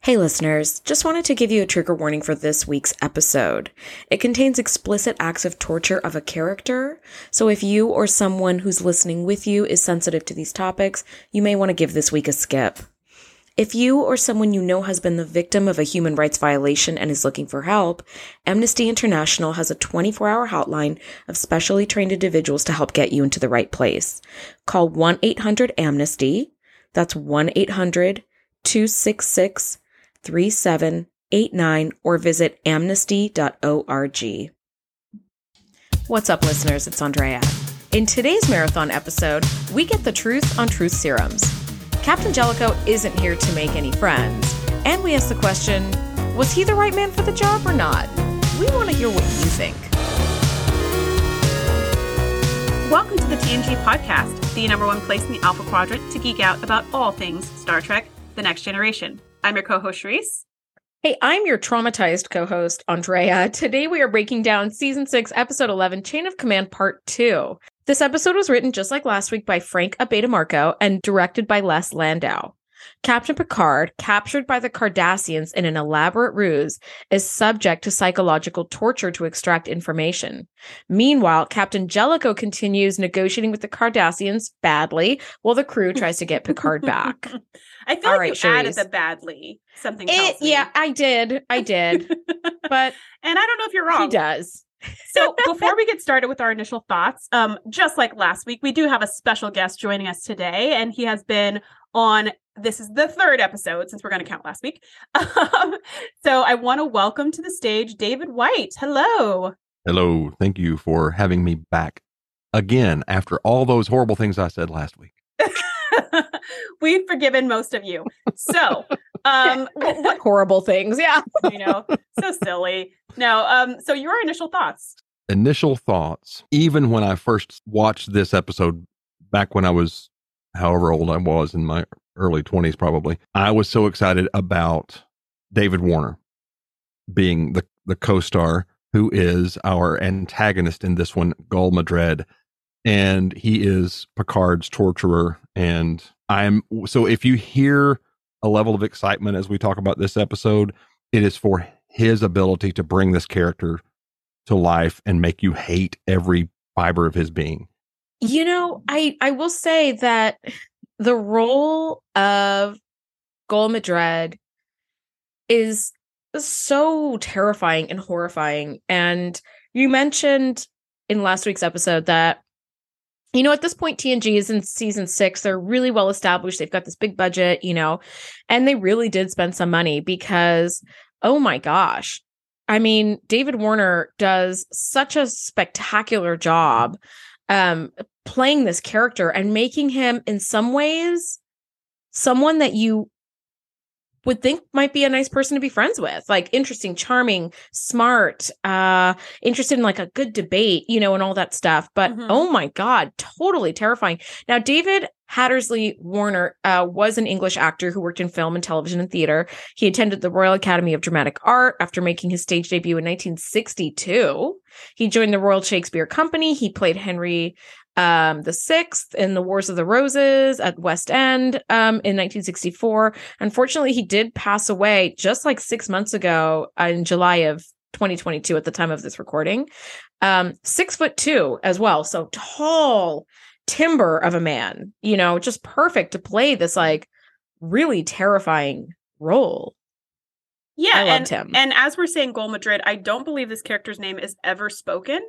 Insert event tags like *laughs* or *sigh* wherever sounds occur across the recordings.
Hey listeners, just wanted to give you a trigger warning for this week's episode. It contains explicit acts of torture of a character, so if you or someone who's listening with you is sensitive to these topics, you may want to give this week a skip. If you or someone you know has been the victim of a human rights violation and is looking for help, Amnesty International has a 24 hour hotline of specially trained individuals to help get you into the right place. Call 1 800 Amnesty. That's 1 800 266 3789 or visit amnesty.org. What's up, listeners? It's Andrea. In today's marathon episode, we get the truth on truth serums. Captain Jellicoe isn't here to make any friends, and we ask the question was he the right man for the job or not? We want to hear what you think. Welcome to the TNG podcast, the number one place in the Alpha Quadrant to geek out about all things Star Trek The Next Generation. I'm your co host, Shereese. Hey, I'm your traumatized co host, Andrea. *laughs* Today we are breaking down season six, episode 11, Chain of Command Part 2. This episode was written just like last week by Frank Abatemarco and directed by Les Landau. Captain Picard, captured by the Cardassians in an elaborate ruse, is subject to psychological torture to extract information. Meanwhile, Captain Jellicoe continues negotiating with the Cardassians badly while the crew tries to get Picard back. *laughs* I feel All like right, you added the badly something. It, yeah, I did. I did. *laughs* but and I don't know if you're wrong. He does. so *laughs* before we get started with our initial thoughts, um, just like last week, we do have a special guest joining us today, and he has been on this is the third episode since we're going to count last week. *laughs* Um, so I want to welcome to the stage David White. Hello. Hello. Thank you for having me back again after all those horrible things I said last week. *laughs* We've forgiven most of you. So, um, *laughs* what horrible things? Yeah, you know, so silly. No, um, so your initial thoughts. Initial thoughts. Even when I first watched this episode back when I was however old I was in my early 20s, probably, I was so excited about David Warner being the, the co star who is our antagonist in this one, Gul Madred. And he is Picard's torturer. And I'm so if you hear a level of excitement as we talk about this episode, it is for his ability to bring this character to life and make you hate every fiber of his being. You know, I I will say that the role of Gul Madred is so terrifying and horrifying. And you mentioned in last week's episode that you know, at this point, TNG is in season six. They're really well established. They've got this big budget, you know, and they really did spend some money because, oh my gosh. I mean, David Warner does such a spectacular job um, playing this character and making him in some ways someone that you would think might be a nice person to be friends with. Like interesting charming smart uh interested in like a good debate you know and all that stuff. But mm-hmm. oh my god totally terrifying. Now david hattersley warner uh, was an english actor who worked in film and television and theater. He attended the royal academy of dramatic art after making his stage debut in 1962 he joined the royal shakespeare company. He played henry um, the sixth in the Wars of the Roses at West End um, in 1964. Unfortunately, he did pass away just like six months ago uh, in July of 2022 at the time of this recording. Um, six foot two as well. So tall timber of a man, you know, just perfect to play this like really terrifying role. Yeah, I loved and, him. And as we're saying Gul Madred, I don't believe this character's name is ever spoken.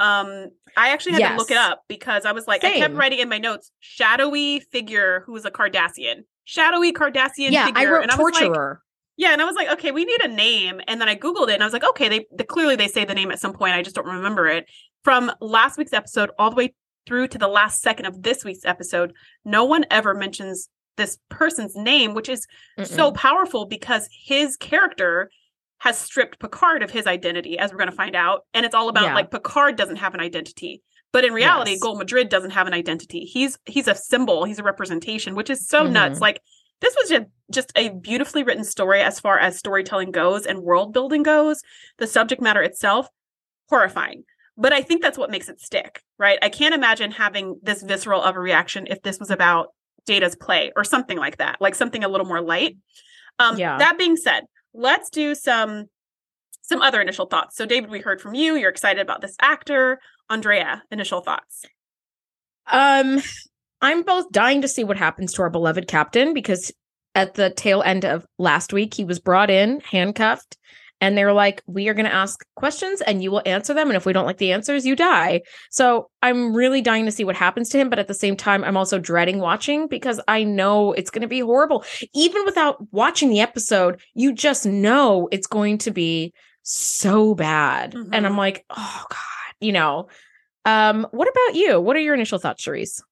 Um, I actually had yes. to look it up because I was like, Same. I kept writing in my notes, shadowy figure who is a Cardassian, shadowy Cardassian yeah, figure. I wrote and torturer. I was like, yeah, and I was like, okay, we need a name. And then I googled it, and I was like, okay, they the, clearly they say the name at some point. I just don't remember it. From last week's episode all the way through to the last second of this week's episode, no one ever mentions this person's name, which is Mm-mm. so powerful because his character has stripped Picard of his identity, as we're going to find out. And it's all about yeah. like Picard doesn't have an identity. But in reality, yes. Gul Madred doesn't have an identity. He's he's a symbol, he's a representation, which is so mm-hmm. nuts. Like this was just just a beautifully written story as far as storytelling goes and world building goes. The subject matter itself, horrifying. But I think that's what makes it stick, right? I can't imagine having this visceral of a reaction if this was about Data's play or something like that, like something a little more light. Um, Yeah. That being said, let's do some some other initial thoughts. So, David, we heard from you. You're excited about this actor. Andrea, initial thoughts. Um, I'm both dying to see what happens to our beloved captain because at the tail end of last week, he was brought in, handcuffed, and they were like, We are going to ask questions and you will answer them. And if we don't like the answers, you die. So I'm really dying to see what happens to him. But at the same time, I'm also dreading watching because I know it's going to be horrible. Even without watching the episode, you just know it's going to be so bad. And I'm Mhm. like, Oh God, you know. Um, what about you? What are your initial thoughts, Shereese?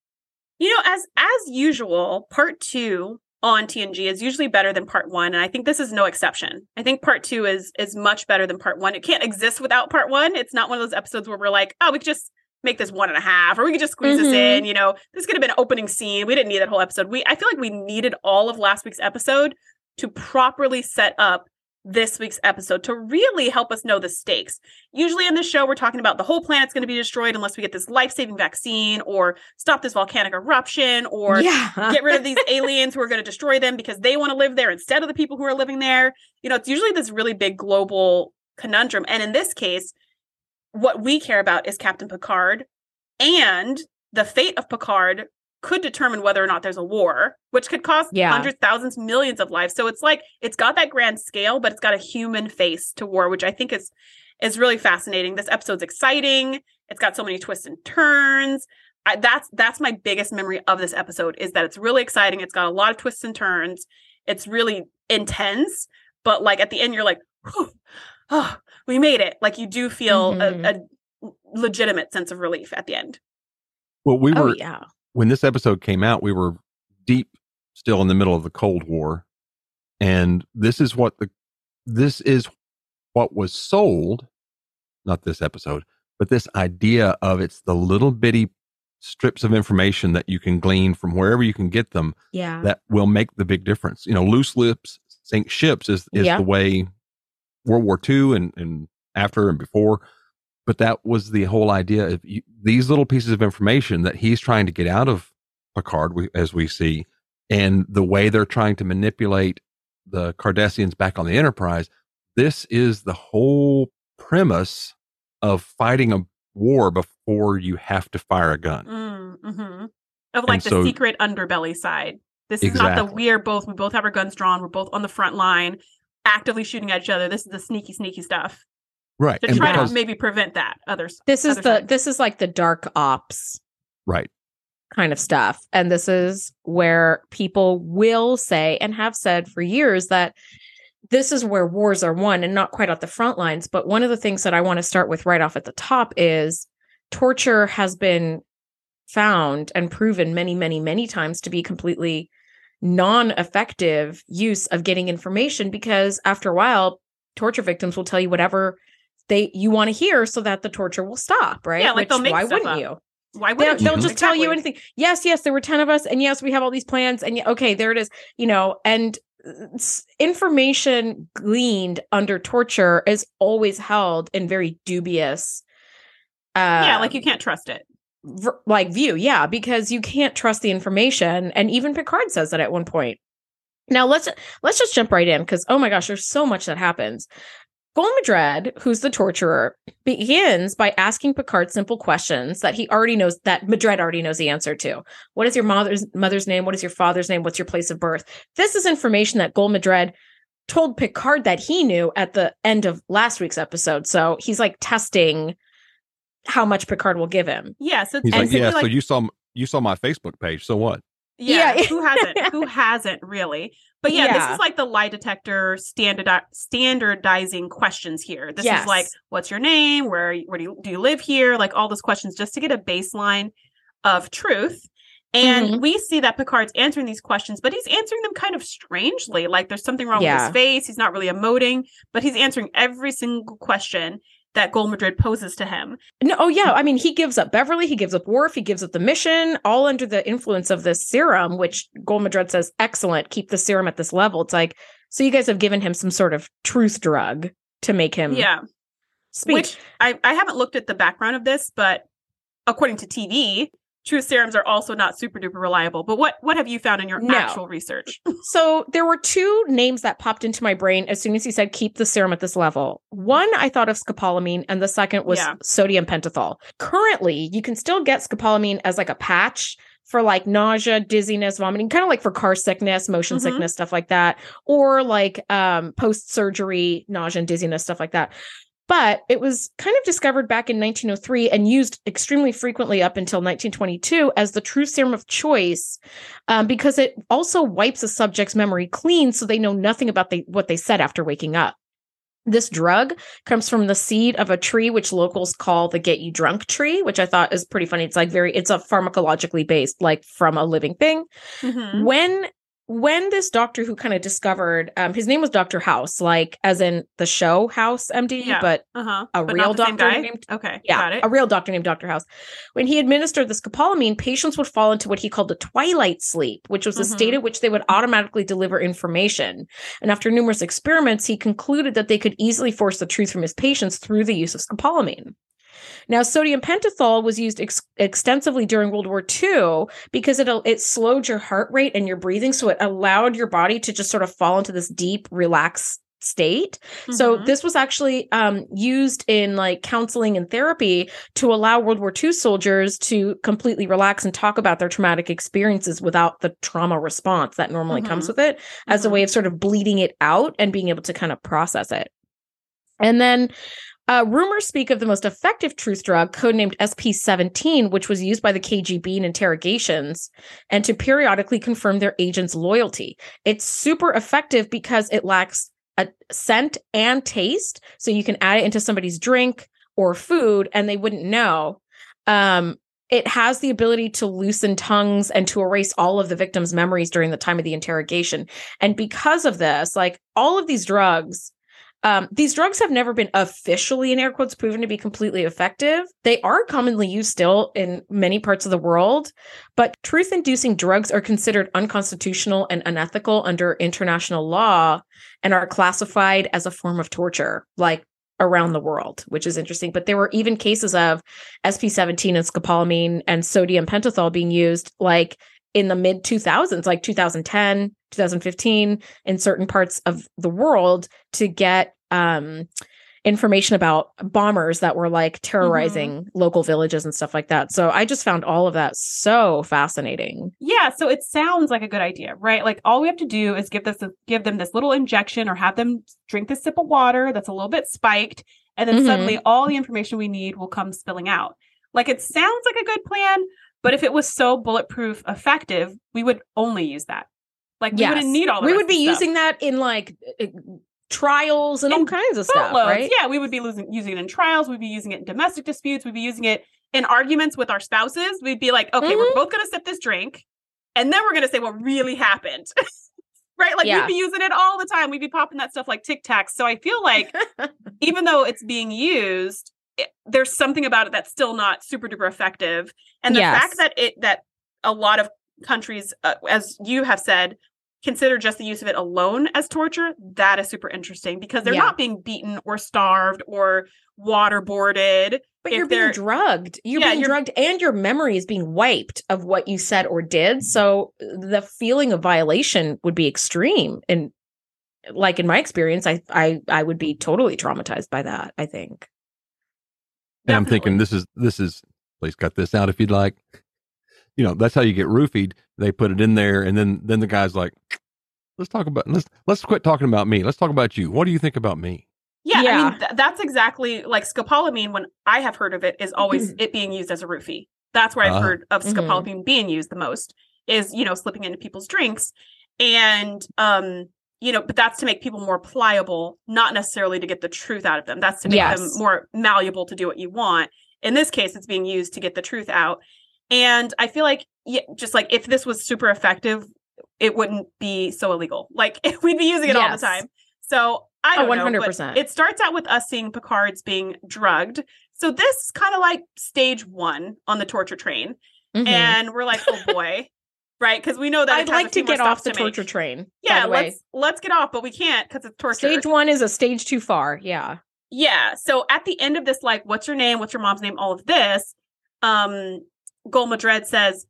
You know, as as usual, part two on TNG is usually better than part one, and I think this is no exception. I think part two is is much better than part one. It can't exist without part one. It's not one of those episodes where we're like, oh, we could just make this one and a half, or we could just squeeze this Mhm. in. You know, this could have been an opening scene. We didn't need that whole episode. We I feel like we needed all of last week's episode to properly set up this week's episode to really help us know the stakes. Usually in this show, we're talking about the whole planet's going to be destroyed unless we get this life saving vaccine or stop this volcanic eruption or yeah, get rid of these *laughs* aliens who are going to destroy them because they want to live there instead of the people who are living there. You know, it's usually this really big global conundrum. And in this case, what we care about is Captain Picard and the fate of Picard could determine whether or not there's a war, which could cost Yeah. hundreds, thousands, millions of lives. So it's like it's got that grand scale, but it's got a human face to war, which I think is is really fascinating. This episode's exciting. It's got so many twists and turns. I, that's that's my biggest memory of this episode is that it's really exciting. It's got a lot of twists and turns. It's really intense, but like at the end, you're like, oh, we made it. Like you do feel a, mm-hmm. a legitimate sense of relief at the end. Well, we oh were yeah, when this episode came out, we were deep still in the middle of the Cold War, and this is what the this is what was sold. Not this episode, but this idea of it's the little bitty strips of information that you can glean from wherever you can get them yeah, that will make the big difference. You know, loose lips sink ships is is Yeah. the way World War II and and after and before. But that was the whole idea of you, these little pieces of information that he's trying to get out of Picard, we, as we see, and the way they're trying to manipulate the Cardassians back on the Enterprise. This is the whole premise of fighting a war before you have to fire a gun. Mm, hmm Of like the so- secret underbelly side. This is not the we're both we both have our guns drawn. We're both on the front line, actively shooting at each other. This is the sneaky, sneaky stuff Right. to And try because, to maybe prevent that. Others. this is other the side. this is like the dark ops right. kind of stuff, and this is where people will say and have said for years that this is where wars are won and not quite at the front lines. But one of the things that I want to start with right off at the top is torture has been found and proven many, many, many times to be completely non-effective use of getting information because after a while, torture victims will tell you whatever they you want to hear so that the torture will stop, right? Yeah, like they'll make why wouldn't up. you? Why They'll, would they'll Mhm. just tell you anything. Yes, yes, there were 10 of us, and yes, we have all these plans, and okay, there it is, you know, and uh, information gleaned under torture is always held in very dubious uh Yeah, like you can't trust it. v- like view yeah because you can't trust the information and even picard says that at one point now let's let's just jump right in because oh my gosh there's so much that happens Gul Madred, who's the torturer, begins by asking Picard simple questions that he already knows that Madred already knows the answer to. What is your mother's mother's name? What is your father's name? What's your place of birth? This is information that Gul Madred told Picard that he knew at the end of last week's episode. So he's like testing how much Picard will give him. Yeah, so He's and like, yeah. like, So you saw you saw my Facebook page. So what? Yeah, Yeah. who hasn't? Who *laughs* hasn't really? But yeah, Yeah. this is like the lie detector standard standardizing questions here. This Yes. is like, what's your name? Where where do you do you live here? Like all those questions just to get a baseline of truth. And Mhm. we see that Picard's answering these questions, but he's answering them kind of strangely. Like there's something wrong with his face. He's not really emoting, but he's answering every single question that Gul Madred poses to him. No, oh yeah. I mean, he gives up Beverly, he gives up Worf, he gives up the mission, all under the influence of this serum, which Gul Madred says, excellent, keep the serum at this level. It's like, so you guys have given him some sort of truth drug to make him Yeah. speak. Which I, I haven't looked at the background of this, but according to TV, truth serums are also not super duper reliable. But what what have you found in your No. actual research? *clears throat* So there were two names that popped into my brain as soon as he said keep the serum at this level. One I thought of scopolamine, and the second was Yeah. sodium pentothal. Currently, you can still get scopolamine as like a patch for like nausea, dizziness, vomiting, kind of like for car sickness, motion Mhm. sickness, stuff like that, or like um post surgery nausea and dizziness, stuff like that. But it was kind of discovered back in 1903 and used extremely frequently up until 1922 as the true serum of choice um, because it also wipes a subject's memory clean so they know nothing about the, what they said after waking up. This drug comes from the seed of a tree, which locals call the get you drunk tree, which I thought is pretty funny. It's like very, it's a pharmacologically based, like from a living thing Mhm. when when this doctor who kind of discovered um his name was dr house like as in the show house md Yeah. but Uh-huh. a But real not the same doctor named- Okay. yeah Got it. a real doctor named dr house when he administered the scopolamine patients would fall into what he called the twilight sleep which was a state at which they would automatically deliver information and after numerous experiments he concluded that they could easily force the truth from his patients through the use of scopolamine now, sodium pentothal was used ex- extensively during World War II because it it slowed your heart rate and your breathing, so it allowed your body to just sort of fall into this deep, relaxed state. So Mhm. this was actually um, used in like counseling and therapy to allow World War II soldiers to completely relax and talk about their traumatic experiences without the trauma response that normally comes Mhm. with it, as a Mhm. way of sort of bleeding it out and being able to kind of process it. And then uh, rumors speak of the most effective truth drug, codenamed SP17, which was used by the KGB in interrogations and to periodically confirm their agents' loyalty. It's super effective because it lacks a scent and taste, so you can add it into somebody's drink or food and they wouldn't know. Um, it has the ability to loosen tongues and to erase all of the victim's memories during the time of the interrogation. And because of this, like all of these drugs, um, these drugs have never been officially, in air quotes, proven to be completely effective. They are commonly used still in many parts of the world, but truth inducing drugs are considered unconstitutional and unethical under international law and are classified as a form of torture, like around the world, which is interesting. But there were even cases of SP17 and scopolamine and sodium pentothal being used like in the mid 2000s, like 2010, 2015, in certain parts of the world to get um, information about bombers that were like terrorizing local villages and stuff like that. So I just found all of that so fascinating. Yeah, so it sounds like a good idea, right? Like all we have to do is give this give them this little injection or have them drink this sip of water that's a little bit spiked, and then Mhm. suddenly all the information we need will come spilling out. Like it sounds like a good plan, but if it was so bulletproof effective, we would only use that. Like we Yes. wouldn't need all the we rest would be of the stuff. using that in like trials and all kinds of stuff, boatloads. right? Yeah, we would be losing, using it in trials. We'd be using it in domestic disputes. We'd be using it in arguments with our spouses. We'd be like, okay, Mm-hmm. we're both going to sip this drink, and then we're going to say what really happened. *laughs* right? Like Yeah. we'd be using it all the time. We'd be popping that stuff like Tic Tacs. So I feel like *laughs* even though it's being used, it, there's something about it that's still not super duper effective. And the Yes. fact that it that a lot of countries, uh, as you have said, consider just the use of it alone as torture, that is super interesting because they're Yeah. not being beaten or starved or waterboarded. But If you're being drugged. You're Yeah, being you're- drugged and your memory is being wiped of what you said or did. So the feeling of violation would be extreme. And like in my experience, I I I would be totally traumatized by that, I think. And I'm thinking this is this is please cut this out if you'd like. You know, that's how you get roofied. They put it in there and then then the guy's like, let's talk about let's let's quit talking about me. Let's talk about you. What do you think about me? Yeah, I mean th- that's exactly like scopolamine. When I have heard of it, is always it being used as a roofie. That's where I've Ah. heard of Mhm. scopolamine being used the most. Is you know slipping into people's drinks, and um you know, but that's to make people more pliable, not necessarily to get the truth out of them. That's to make them more malleable to do what you want. In this case, it's being used to get the truth out. And I feel like, yeah, just like if this was super effective, it wouldn't be so illegal. Like *laughs* we'd be using it all the time. So I Oh, don't know. but 100%. It starts out with us seeing Picards being drugged. So this is kind of like stage one on the torture train. Mhm. And we're like, oh boy. Right? Because we know that I'd like to get off the to make. torture train. Yeah, let's let's get off, but we can't because it's torture. Stage one is a stage too far. Yeah. Yeah. So at the end of this, like, what's your name? What's your mom's name? All of this. Um, Gul Madred says,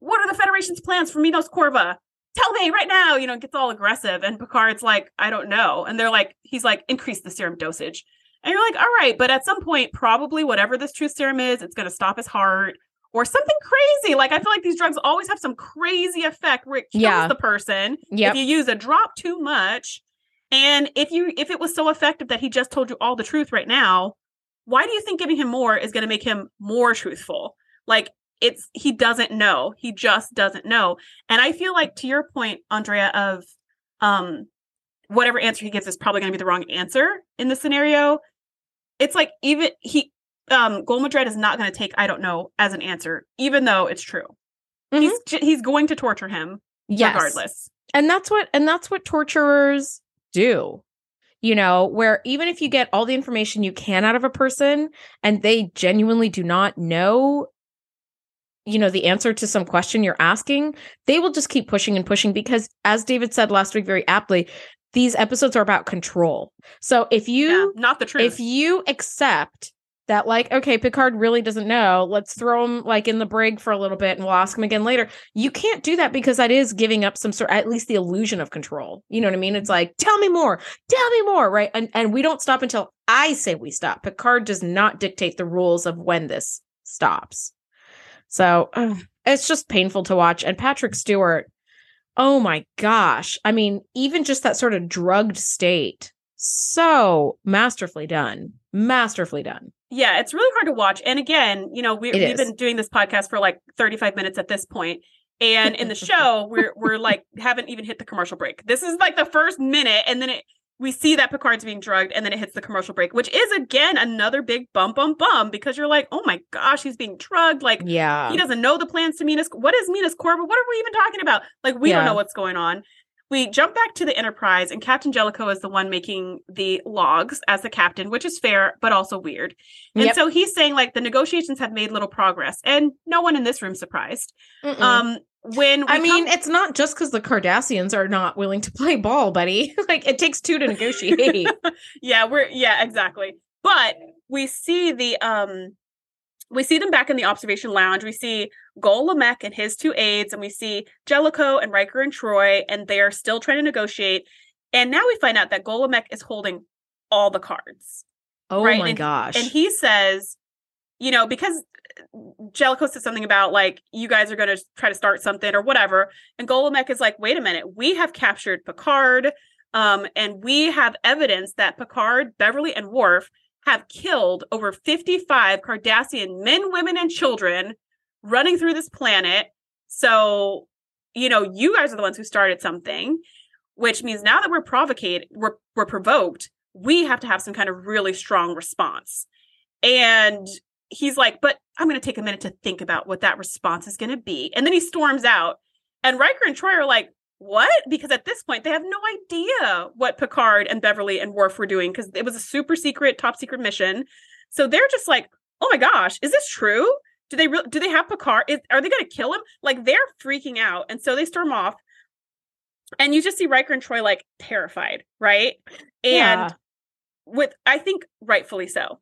What are the Federation's plans for Minos Corva? Tell me right now, you know, it gets all aggressive. And Picard's like, I don't know. And they're like, he's like, increase the serum dosage. And you're like, all right, but at some point, probably whatever this truth serum is, it's gonna stop his heart or something crazy. Like I feel like these drugs always have some crazy effect where it kills Yeah. the person Yep. if you use a drop too much. And if you if it was so effective that he just told you all the truth right now, why do you think giving him more is going to make him more truthful? Like it's he doesn't know. He just doesn't know. And I feel like to your point, Andrea, of um whatever answer he gives is probably going to be the wrong answer in the scenario. It's like even he um Madred is not going to take I don't know as an answer, even though it's true. He's he's going to torture him yes. regardless. and that's what and that's what torturers do you know where even if you get all the information you can out of a person and they genuinely do not know you know the answer to some question you're asking they will just keep pushing and pushing because as david said last week very aptly these episodes are about control so if you yeah, not the truth. if you accept that like okay picard really doesn't know. Let's throw him like in the brig for a little bit and we'll ask him again later. You can't do that because that is giving up some sort at least the illusion of control. You know what i mean? It's mm-hmm. like tell me more. Tell me more right? And and we don't stop until i say we stop. Picard does not dictate the rules of when this stops. So ugh, it's just painful to watch. And patrick stewart oh my gosh. I mean even just that sort of drugged state. So masterfully done. Masterfully done yeah, it's really hard to watch. And again, you know, we, we've is. been doing this podcast for like 35 minutes at this. And in the *laughs* show, we're we're like haven't even hit the commercial break. This is like the first minute, and then it we see that Picard's being drugged, and then it hits the commercial break, which is again another big bum bum bum because you're like, oh my gosh, he's being drugged. Like yeah he doesn't know the plans to Minos. What is Minos Corva? What are we even talking about? Like we Yeah. don't know what's going on. We jump back to the Enterprise, and Captain Jellicoe is the one making the logs as the captain, which is fair but also weird. And Yep. so he's saying like the negotiations have made little progress, and no one in this room surprised. Mm-mm. Um, when I mean, come- it's not just because the Cardassians are not willing to play ball, buddy. *laughs* like it takes two to negotiate. *laughs* yeah, we're yeah, exactly. But we see the um we see them back in the observation lounge. We see Gul Lemec and his two aides, and we see Jellicoe and Riker and Troi, and they are still trying to negotiate. And now we find out that Gul Lemec is holding all the cards. oh Right, my and- gosh. And he says, you know, because Jellicoe said something about like you guys are going to try to start something or whatever, and Gul Lemec is like, wait a minute, we have captured Picard, um, and we have evidence that Picard, Beverly, and Worf have killed over fifty-five Cardassian men, women, and children running through this planet. So, you know, you guys are the ones who started something, which means now that we're provocate, we're we're provoked, we have to have some kind of really strong response. And he's like, but I'm going to take a minute to think about what that response is going to be. And then he storms out. And Riker and Troi are like, what? Because at this point, they have no idea what Picard and Beverly and Worf were doing because it was a super secret, top secret mission. So they're just like, oh my gosh, is this true? Do they re- do they have Picard? Is, are they going to kill him? Like they're freaking out, and so they storm off. And you just see Riker and Troi like terrified, right? And Yeah. with I think rightfully so.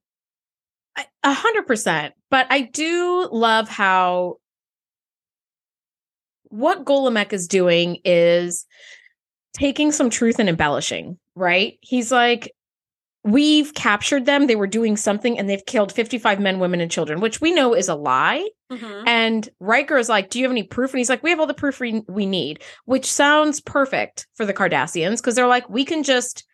A hundred percent. But I do love how what Gul Lemec is doing is taking some truth and embellishing, right? He's like, we've captured them. They were doing something and they've killed 55 men, women, and children, which we know is a lie. And Riker is like, Do you have any proof? And he's like, We have all the proof we, we need, which sounds perfect for the Cardassians because they're like, We can just,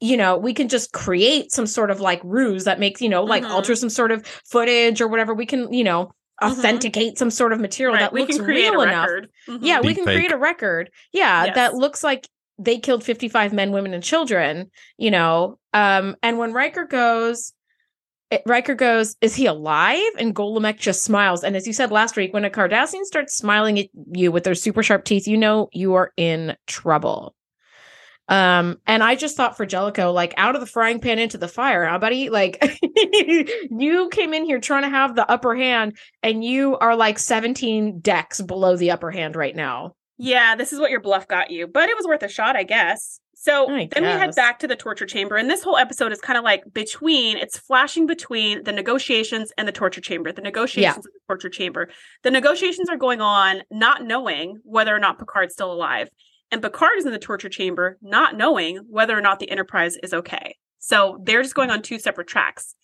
you know, we can just create some sort of like ruse that makes, you know, like Mhm. alter some sort of footage or whatever. We can, you know, Mhm. authenticate some sort of material Right, that we looks can create real a enough. record. Mhm. Yeah, we can fake. create a record. Yeah, Yes. that looks like they killed 55 men, women, and children, you know. Um, and when Riker goes, it, Riker goes, Is he alive? And Gul Lemec just smiles. And as you said last week, when a Cardassian starts smiling at you with their super sharp teeth, you know you are in trouble. Um, and I just thought for Jellicoe, like out of the frying pan into the fire, huh, buddy? Like *laughs* you came in here trying to have the upper hand, and you are like 17 decks below the upper hand right now. Yeah, this is what your bluff got you, but it was worth a shot, I guess. So I then we head back to the torture chamber, and this whole episode is kind of like between it's flashing between the negotiations and the torture chamber. The negotiations and the torture chamber. The negotiations are going on, not knowing whether or not Picard's still alive. And Picard is in the torture chamber, not knowing whether or not the Enterprise is okay. So they're just going on two separate tracks.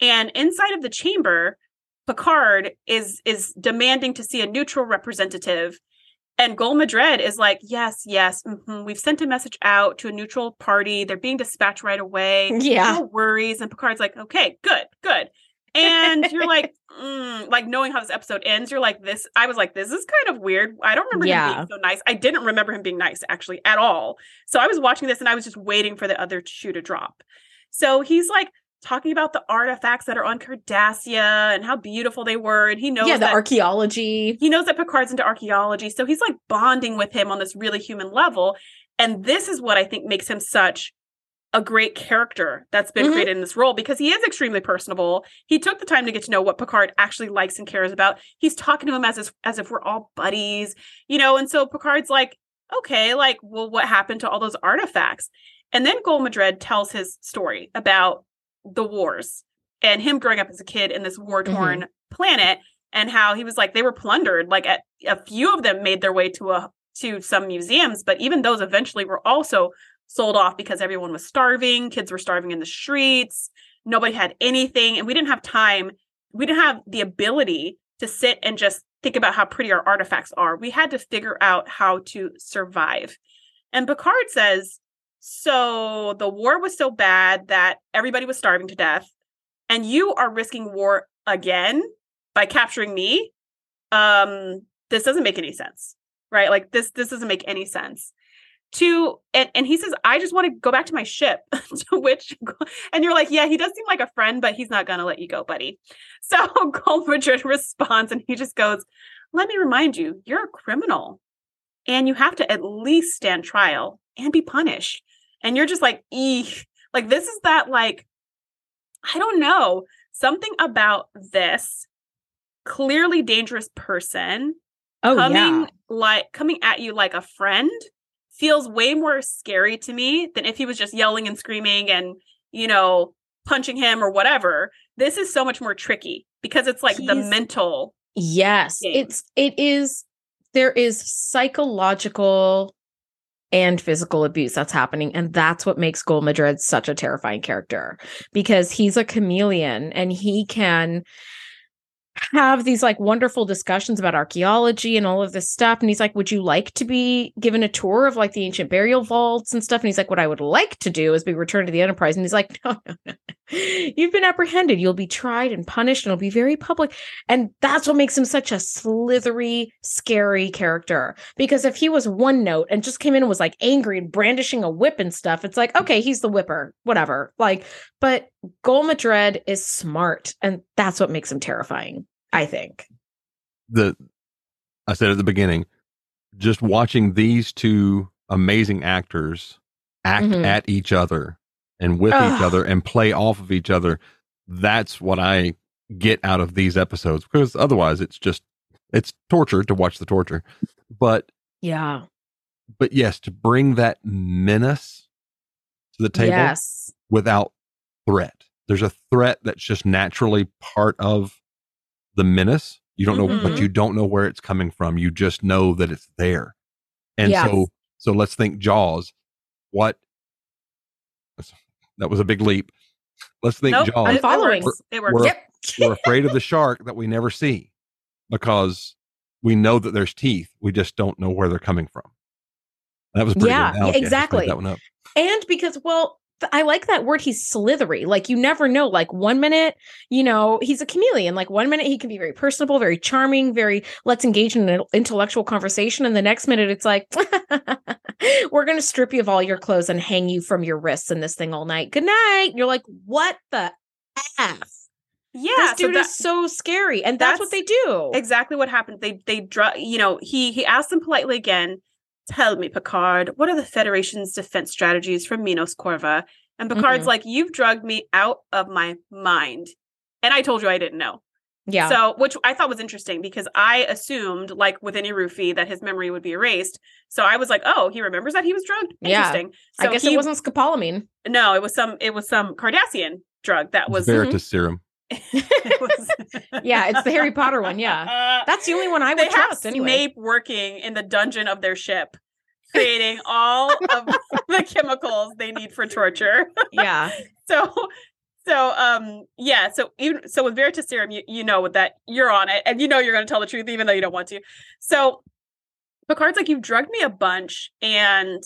And inside of the chamber, Picard is is demanding to see a neutral representative and Gul Madred is like, yes, yes, mhm, we've sent a message out to a neutral party. They're being dispatched right away. *laughs* Yeah. No worries. And Picard's like, okay, good, good. And you're *laughs* like, mm, like knowing how this episode ends, you're like, this. I was like, this is kind of weird. I don't remember him being so nice. I didn't remember him being nice actually at all. So I was watching this and I was just waiting for the other shoe to drop. So he's like talking about the artifacts that are on Cardassia and how beautiful they were. And he knows yeah, the that archaeology. he knows that Picard's into archaeology, so he's like bonding with him on this really human level. And this is what I think makes him such a great character that's been Mhm. created in this role because he is extremely personable. He took the time to get to know what Picard actually likes and cares about. He's talking to him as if, as if we're all buddies, you know. And so Picard's like, okay, like, well, what happened to all those artifacts? And then Gul Madred tells his story about the wars and him growing up as a kid in this war torn planet and how he was like they were plundered like at, a few of them made their way to a to some museums but even those eventually were also sold off because everyone was starving kids were starving in the streets nobody had anything and we didn't have time we didn't have the ability to sit and just think about how pretty our artifacts are. We had to figure out how to survive. And picard says so the war was so bad that everybody was starving to death and you are risking war again by capturing me? Um this doesn't make any sense right? Like this this doesn't make any sense to and, and he says i just want to go back to my ship. *laughs* To which and you're like yeah he does seem like a friend but he's not gonna let you go buddy. *laughs* So Gul Madred responds and he just goes let me remind you you're a criminal and you have to at least stand trial and be punished. And you're just like eek like this is that like i don't know. Something about this clearly dangerous person Oh coming yeah. like coming at you like a friend feels way more scary to me than if he was just yelling and screaming and you know punching him or whatever this is so much more tricky because it's like the mental Yes, game. it's it is there is psychological and physical abuse that's happening and that's what makes Gul Madred such a terrifying character because he's a chameleon and he can have these like wonderful discussions about archaeology and all of this stuff and he's like would you like to be given a tour of like the ancient burial vaults and stuff and he's like what I would like to do is be returned to the enterprise and he's like *laughs* no no no you've been apprehended you'll be tried and punished and it'll be very public and that's what makes him such a slithery, scary character. Because if he was one note and just came in and was like angry and brandishing a whip and stuff, it's like, okay, he's the whipper, whatever. Like, but Gul Madred is smart, and that's what makes him terrifying, I think. the I said at the beginning, just watching these two amazing actors act Mhm. at each other and with Ugh. each other and play off of each other, that's what I get out of these episodes because otherwise it's just it's torture to watch the torture. But Yeah. but yes, to bring that menace to the table Yes. without threat. There's a threat that's just naturally part of the menace. You don't know, but Mhm. you don't know where it's coming from. You just know that it's there. And Yes. so, so let's think Jaws. What? That was a big leap. Let's think Nope, Jaws. I'm following. works. It We're- Yep. We're *laughs* afraid of the shark that we never see because we know that there's teeth. We just don't know where they're coming from. That was Yeah, good analogy. I just made exactly. That one up. And because, well, I like that word. He's slithery. Like you never know. Like one minute, you know, he's a chameleon. Like one minute he can be very personable, very charming, very let's engage in an intellectual conversation, and the next minute it's like, *laughs* we're gonna strip you of all your clothes and hang you from your wrists in this thing all night. Good night. You're like, what the f? Yeah, this so dude that- is so scary, and that's, what they do. exactly what happened. They they draw. You know, he he asked them politely again. Tell me, Picard, what are the Federation's defense strategies for Minos Corva? And Picard's Mhm. like, you've drugged me out of my mind, and I told you I didn't know. Yeah. So, which I thought was interesting because I assumed, like with any roofie, that his memory would be erased. So I was like, "Oh, he remembers that he was drugged." Yeah. Interesting. So I guess he, it wasn't scopolamine. No, it was some. It was some Cardassian drug that was. Veritas serum. It was- *laughs* Yeah, it's the Harry Potter one. Yeah. That's the only one I would have trust anyway. Snape working in the dungeon of their ship, creating all of *laughs* the chemicals they need for torture. Yeah. *laughs* so so um yeah so even so with Veritaserum you, you know that you're on it and you know you're going to tell the truth even though you don't want to so picard's like you've drugged me a bunch and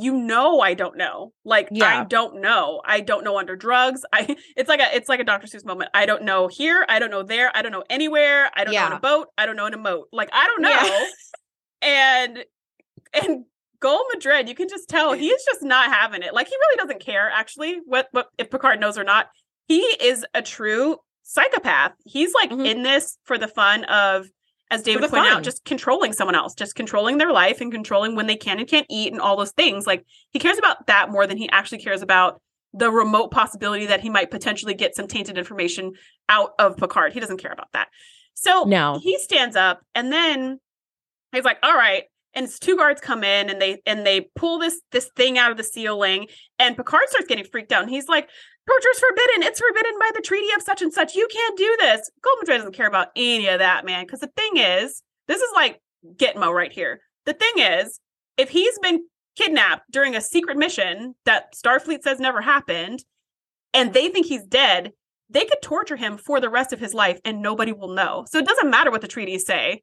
you know i don't know like i don't know i don't know under drugs *laughs* i it's like a it's like a dr seuss moment i don't know here i don't know there i don't know anywhere i don't know in a boat i don't know in a moat like i don't know Yeah. and and Gul Madred, you can just tell he's just not having it. Like he really doesn't care actually what what if Picard knows or not. He is a true psychopath. He's like Mhm. in this for the fun of as David pointed fun. out, just controlling someone else, just controlling their life and controlling when they can and can't eat and all those things. Like he cares about that more than he actually cares about the remote possibility that he might potentially get some tainted information out of Picard. He doesn't care about that. So No. he stands up and then he's like, all right. And two guards come in and they and they pull this this thing out of the ceiling and Picard starts getting freaked out and he's like, torture's forbidden. It's forbidden by the treaty of such and such. You can't do this. Gul Madred doesn't care about any of that, man. Because the thing is, this is like Gitmo right here. The thing is, if he's been kidnapped during a secret mission that Starfleet says never happened, and they think he's dead, they could torture him for the rest of his life and nobody will know. So it doesn't matter what the treaties say.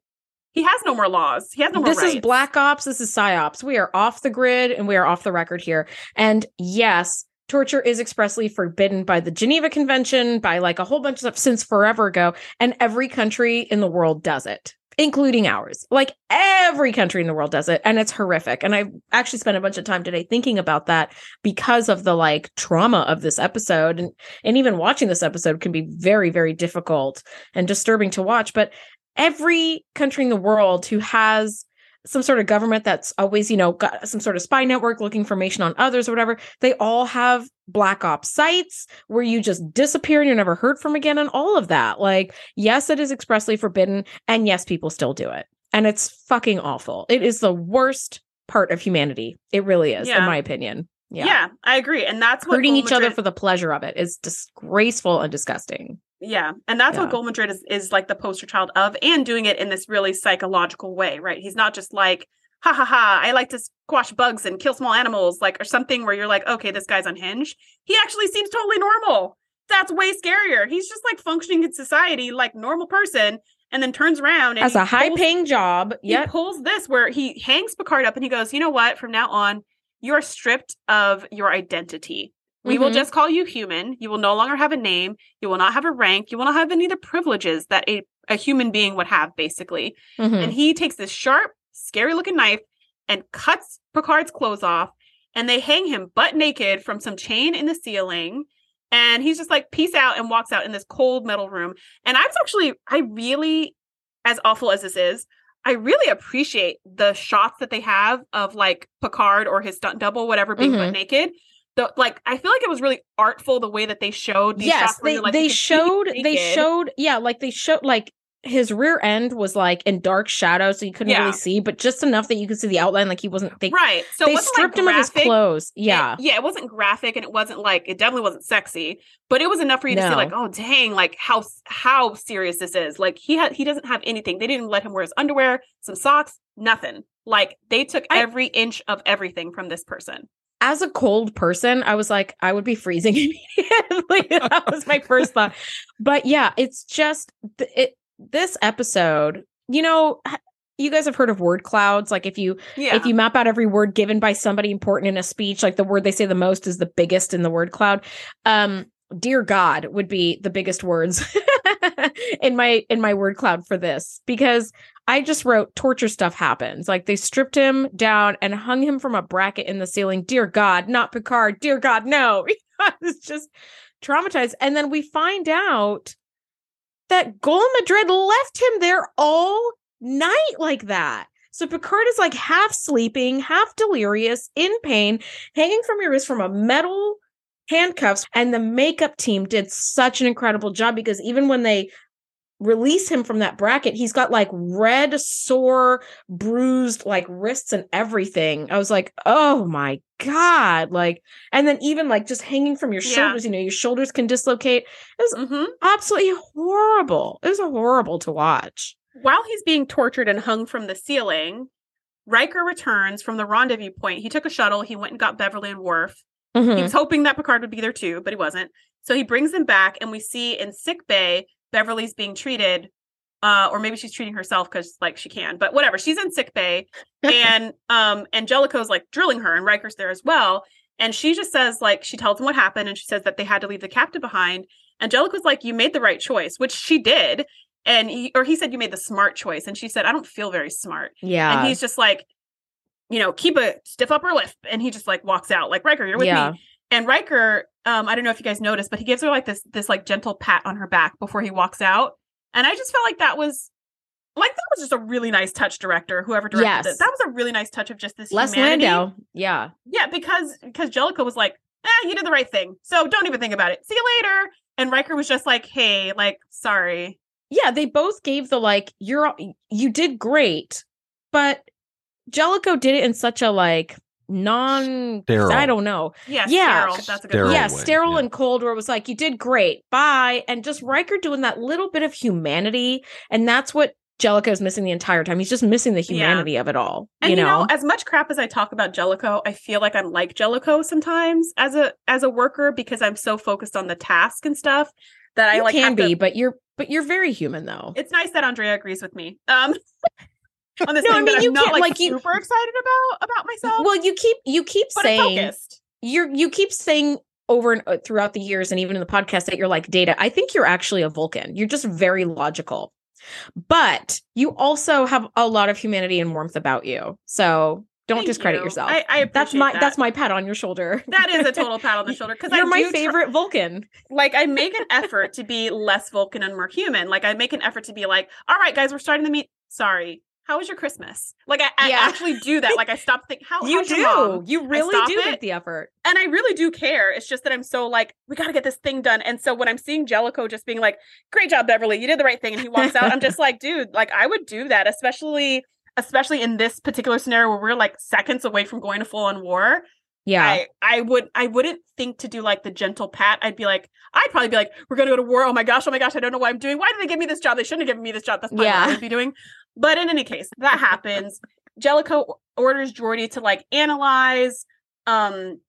He has no more laws. He has no more this is black ops this is psyops we are off the grid and we are off the record here and yes torture is expressly forbidden by the geneva convention by like a whole bunch of stuff since forever ago and every country in the world does it including ours. Like every country in the world does it and it's horrific. And i actually spent a bunch of time today thinking about that because of the like trauma of this episode and and even watching this episode can be very very difficult and disturbing to watch. But every country in the world who has some sort of government that's always, you know, got some sort of spy network looking information on others or whatever, they all have black ops sites where you just disappear and you're never heard from again and all of that. Like, yes, it is expressly forbidden. And yes, people still do it. And it's fucking awful. It is the worst part of humanity. It really is, Yeah. in my opinion. Yeah. Yeah. I agree. And that's what Hurting each other for the pleasure of it is disgraceful and disgusting. Yeah. And that's Yeah. what Gul Madred is, is like the poster child of and doing it in this really psychological way, right? He's not just like, ha ha ha, I like to squash bugs and kill small animals, like, or something where you're like, okay, this guy's unhinged. He actually seems totally normal. That's way scarier. He's just like functioning in society like normal person and then turns around and As a high pulls- paying job. he pulls this where he hangs Picard up and he goes, you know what? From now on, you are stripped of your identity. We will Mhm. just call you human. You will no longer have a name. You will not have a rank. You will not have any of the privileges that a, a human being would have, basically. Mhm. And he takes this sharp, scary looking knife and cuts Picard's clothes off. And they hang him butt naked from some chain in the ceiling. And he's just like, peace out, and walks out in this cold metal room. And I was actually, I really, as awful as this is, I really appreciate the shots that they have of like Picard or his stunt double, whatever, being butt Mhm. naked. The, like I feel like it was really artful the way that they showed these yes shots they, like, they can see he's showed they showed yeah like they showed like his rear end was like in dark shadow so you couldn't Yeah. really see but just enough that you could see the outline like he wasn't they, right. So they stripped like, him of his clothes It- yeah yeah, it wasn't graphic and it wasn't like it definitely wasn't sexy, but it was enough for you to see like, oh dang, like how how serious this is. Like he had he doesn't have anything. They didn't let him wear his underwear, some socks, nothing. Like they took I- every inch of everything from this person. As a cold person i was like i would be freezing *laughs* immediately. *laughs* That was my first thought. But yeah it's just it this episode you know you guys have heard of word clouds. Like if you Yeah. if you map out every word given by somebody important in a speech like the word they say the most is the biggest in the word cloud. Um dear god would be the biggest words *laughs* in my in my word cloud for this because i just wrote torture stuff happens. Like they stripped him down and hung him from a bracket in the ceiling. Dear god not picard. Dear god no. *laughs* I was just traumatized. And then we find out that Gul Madred left him there all night like that. So Picard is like half sleeping, half delirious, in pain, hanging from your wrist from a metal handcuffs. And the makeup team did such an incredible job because even when they release him from that bracket, he's got like red, sore, bruised like wrists and everything. I was like, oh my God. Like, and then even like just hanging from your Yeah. shoulders, you know, your shoulders can dislocate. It was hmm absolutely horrible. It was horrible to watch. While he's being tortured and hung from the ceiling, Riker returns from the rendezvous point. He took a shuttle. He went and got Beverly and Worf. He Mhm. was hoping that Picard would be there too, but he wasn't. So he brings them back, and we see in sick bay Beverly's being treated, uh, or maybe she's treating herself because like she can, but whatever. She's in sick bay, *laughs* and um, and Jellicoe's like drilling her, and Riker's there as well. And she just says like she tells him what happened, and she says that they had to leave the captain behind. and Jellicoe's like, "You made the right choice," which she did, and he, or he said you made the smart choice, and she said, "I don't feel very smart." yeah. and he's just like, you know, keep a stiff upper lip, and he just like walks out like Riker, you're with Yeah. me. And Riker, um, I don't know if you guys noticed, but he gives her like this this like gentle pat on her back before he walks out, and I just felt like that was like that was just a really nice touch, director, whoever directed Yes. it. That was a really nice touch of just this Les humanity. Landau. Yeah. Yeah, because because Jellicoe was like, eh, you did the right thing, so don't even think about it. See you later. And Riker was just like, hey, like, sorry. Yeah, they both gave the like you're you did great, but Jellicoe did it in such a like non Sterile. I don't know. Yeah, Yeah. sterile. That's a good Sterile yeah, way, sterile yeah. and cold where it was like you did great. Bye. And just Riker doing that little bit of humanity and that's what Jellicoe Jellicoe's missing the entire time. He's just missing the Yeah. humanity of it all. And you know? as much crap as I talk about Jellicoe, I feel like I'm like Jellicoe sometimes as a as a worker because I'm so focused on the task and stuff that I like can have to- be, but you're but you're very human though. It's nice that Andrea agrees with me. Um on this No, I mean, that you I'm not like, like, you- super excited about about myself. well, you keep you keep saying you're you keep saying over and uh, throughout the years and even in the podcast that you're like data i think you're actually a vulcan you're just very logical but you also have a lot of humanity and warmth about you so don't Thank discredit you. yourself I, I that's my that. that's my pat on your shoulder that is a total pat on the *laughs* shoulder because you're I my do tr- favorite vulcan like I make an effort to be less Vulcan and more human. Like I make an effort to be like, all right, guys, we're starting the meet. Sorry, how was your Christmas? Like I, I actually do that. Like I stop thinking, how you do you really do it. make the effort and I really do care. It's just that I'm so like, we got to get this thing done. And so when I'm seeing Jellicoe just being like, great job, Beverly, you did the right thing, and he walks out, I'm just *laughs* like, dude, like I would do that, especially especially in this particular scenario where we're like seconds away from going to full on war. yeah I I would I wouldn't think to do like the gentle pat. I'd be like, I'd probably be like, we're gonna go to war. Oh my gosh, oh my gosh, I don't know why I'm doing. Why did they give me this job? They shouldn't have given me this job. That's probably Yeah. what I would be doing. But in any case, that happens. Jellicoe orders Geordi to like analyze um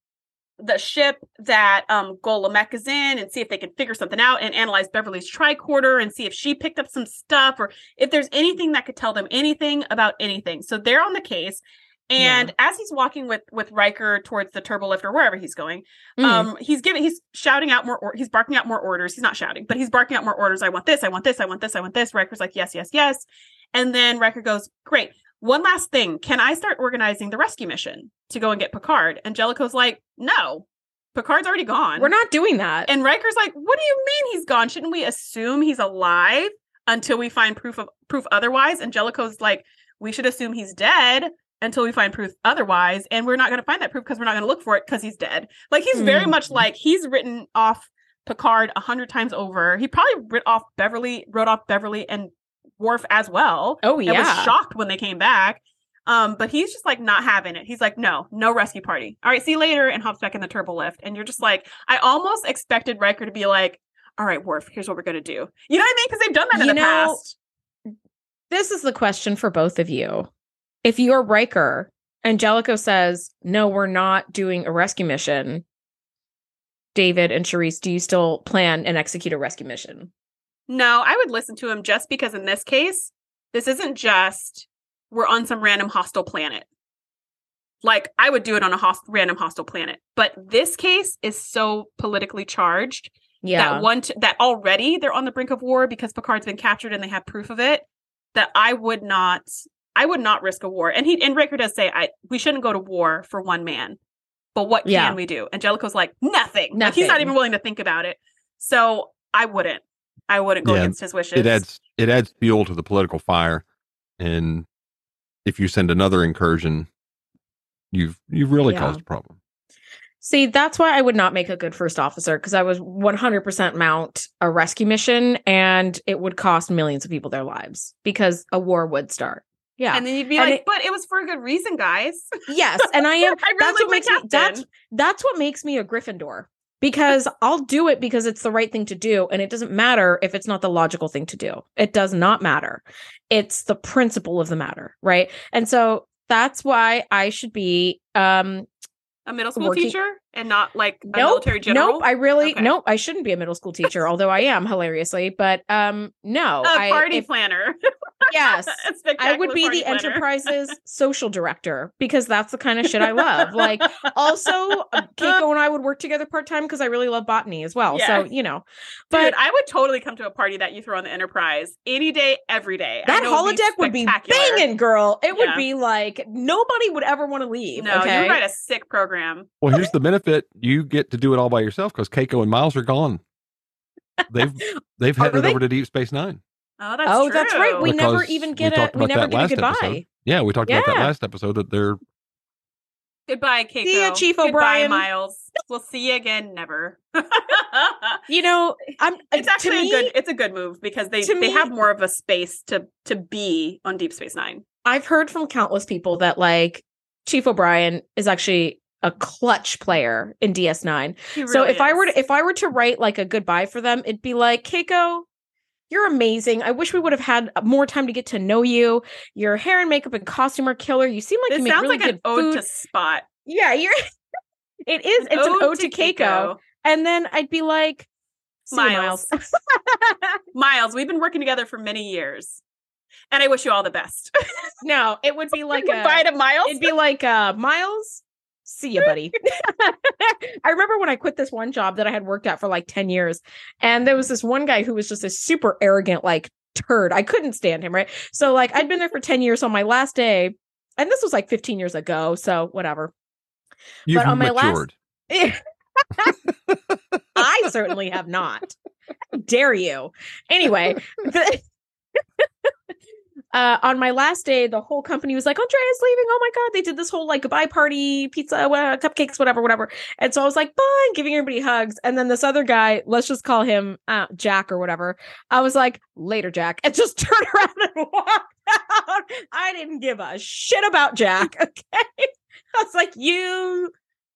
the ship that um Gul Lemec is in and see if they can figure something out and analyze Beverly's tricorder and see if she picked up some stuff or if there's anything that could tell them anything about anything. So they're on the case. And as he's walking with with Riker towards the turbo lift or wherever he's going, Mm. um, he's giving he's shouting out more or he's barking out more orders. He's not shouting, but he's barking out more orders. I want this, I want this, I want this, I want this. Riker's like, yes, yes, yes. And then Riker goes, Great. One last thing. Can I start organizing the rescue mission to go and get Picard? And Jellicoe's like, No. Picard's already gone. we're not doing that And Riker's like, "What do you mean he's gone? Shouldn't we assume he's alive until we find proof of proof otherwise?" And Jellicoe's like, "We should assume he's dead until we find proof otherwise, and we're not going to find that proof because we're not going to look for it because he's dead." Like he's very much Mm. like he's written off Picard a hundred times over. He probably wrote off Beverly, wrote off Beverly and Worf as well. oh yeah was shocked when they came back. Um, but he's just like not having it. He's like, no, no rescue party. All right, see you later, and hops back in the turbo lift. And you're just like, I almost expected Riker to be like, all right, Worf, here's what we're gonna do. You know what I mean? Because they've done that in You the know, past. this is the question for both of you. If you're Riker and Jellicoe says, no, we're not doing a rescue mission, David and Shereese, do you still plan and execute a rescue mission? No, I would listen to him just because in this case, this isn't just we're on some random hostile planet. Like I would do it on a host- random hostile planet, but this case is so politically charged Yeah. that one t- that already they're on the brink of war because Picard's been captured and they have proof of it. That I would not, I would not risk a war. And he and Riker does say, I we shouldn't go to war for one man. But what Yeah. can we do? And Jellicoe's like nothing. Like he's not even willing to think about it. So I wouldn't. I wouldn't go Yeah, against his wishes. it adds it adds fuel to the political fire and if you send another incursion you've you've really Yeah. caused a problem See, that's why I would not make a good first officer because I was 100% mount a rescue mission and it would cost millions of people their lives because a war would start. Yeah. And then you'd be And like, it- but it was for a good reason, guys. yes, *laughs* and I am I really that's what makes my me that's that's what makes me a Gryffindor because I'll do it because it's the right thing to do and it doesn't matter if it's not the logical thing to do. It does not matter. It's the principle of the matter, right? And so that's why I should be um A middle school Working- teacher and not like a nope, military general. Nope, I really Okay. nope, I shouldn't be a middle school teacher, although I am hilariously, but um no, a I party if- planner. *laughs* yes. I would be the planner. enterprise's *laughs* social director because that's the kind of shit I love. Like also uh, Keiko and I would work together part time because I really love botany as well. So, you know. But But I would totally come to a party that you throw on the Enterprise any day, every day. That know it'd holodeck would be spectacular. banging, girl. It would be like nobody would ever want to leave. No, okay? you write a sick program. Well, here's the benefit: you get to do it all by yourself because Keiko and Miles are gone. They've *laughs* they've headed they? over to Deep Space Nine. Oh, that's oh, true. that's right. We never because even we get a talked we about never that get a last goodbye. episode. Yeah, we talked about that last episode that they're Goodbye, Keiko. See ya, Chief Goodbye, O'Brien. Miles. We'll see you again. Never. *laughs* You know, I'm uh, it's actually me, a good. It's a good move because they they me- have more of a space to to be on Deep Space Nine. I've heard from countless people that like Chief O'Brien is actually a clutch player in DS9. He so really if I were to if I were to write like a goodbye for them, it'd be like, Keiko, you're amazing. I wish we would have had more time to get to know you. Your hair and makeup and costume are killer. You seem like this you make sounds really like good an ode food. to Spot. yeah, you're *laughs* it is. it's an ode to Keiko. And then I'd be like, Miles. Miles. Miles, we've been working together for many years, and I wish you all the best. no, it would be *laughs* like goodbye a to Miles. It'd be like, uh, Miles, see you, buddy. *laughs* I remember when I quit this one job that I had worked at for like 10 years, and there was this one guy who was just a super arrogant, like turd. I couldn't stand him, right? So, like, I'd been there for 10 years on my last day, and this was like 15 years ago, so whatever. you've on my last- *laughs* I certainly have not. How dare you? Anyway, the- *laughs* uh, on my last day, the whole company was like, Andrea's leaving. Oh my God. They did this whole like goodbye party, pizza, wha- cupcakes, whatever, whatever. And so I was like, bye, giving everybody hugs. And then this other guy, let's just call him uh, Jack or whatever. I was like, later, Jack, and just *laughs* turned around and walked out. I didn't give a shit about Jack. *laughs* Okay. I was like, you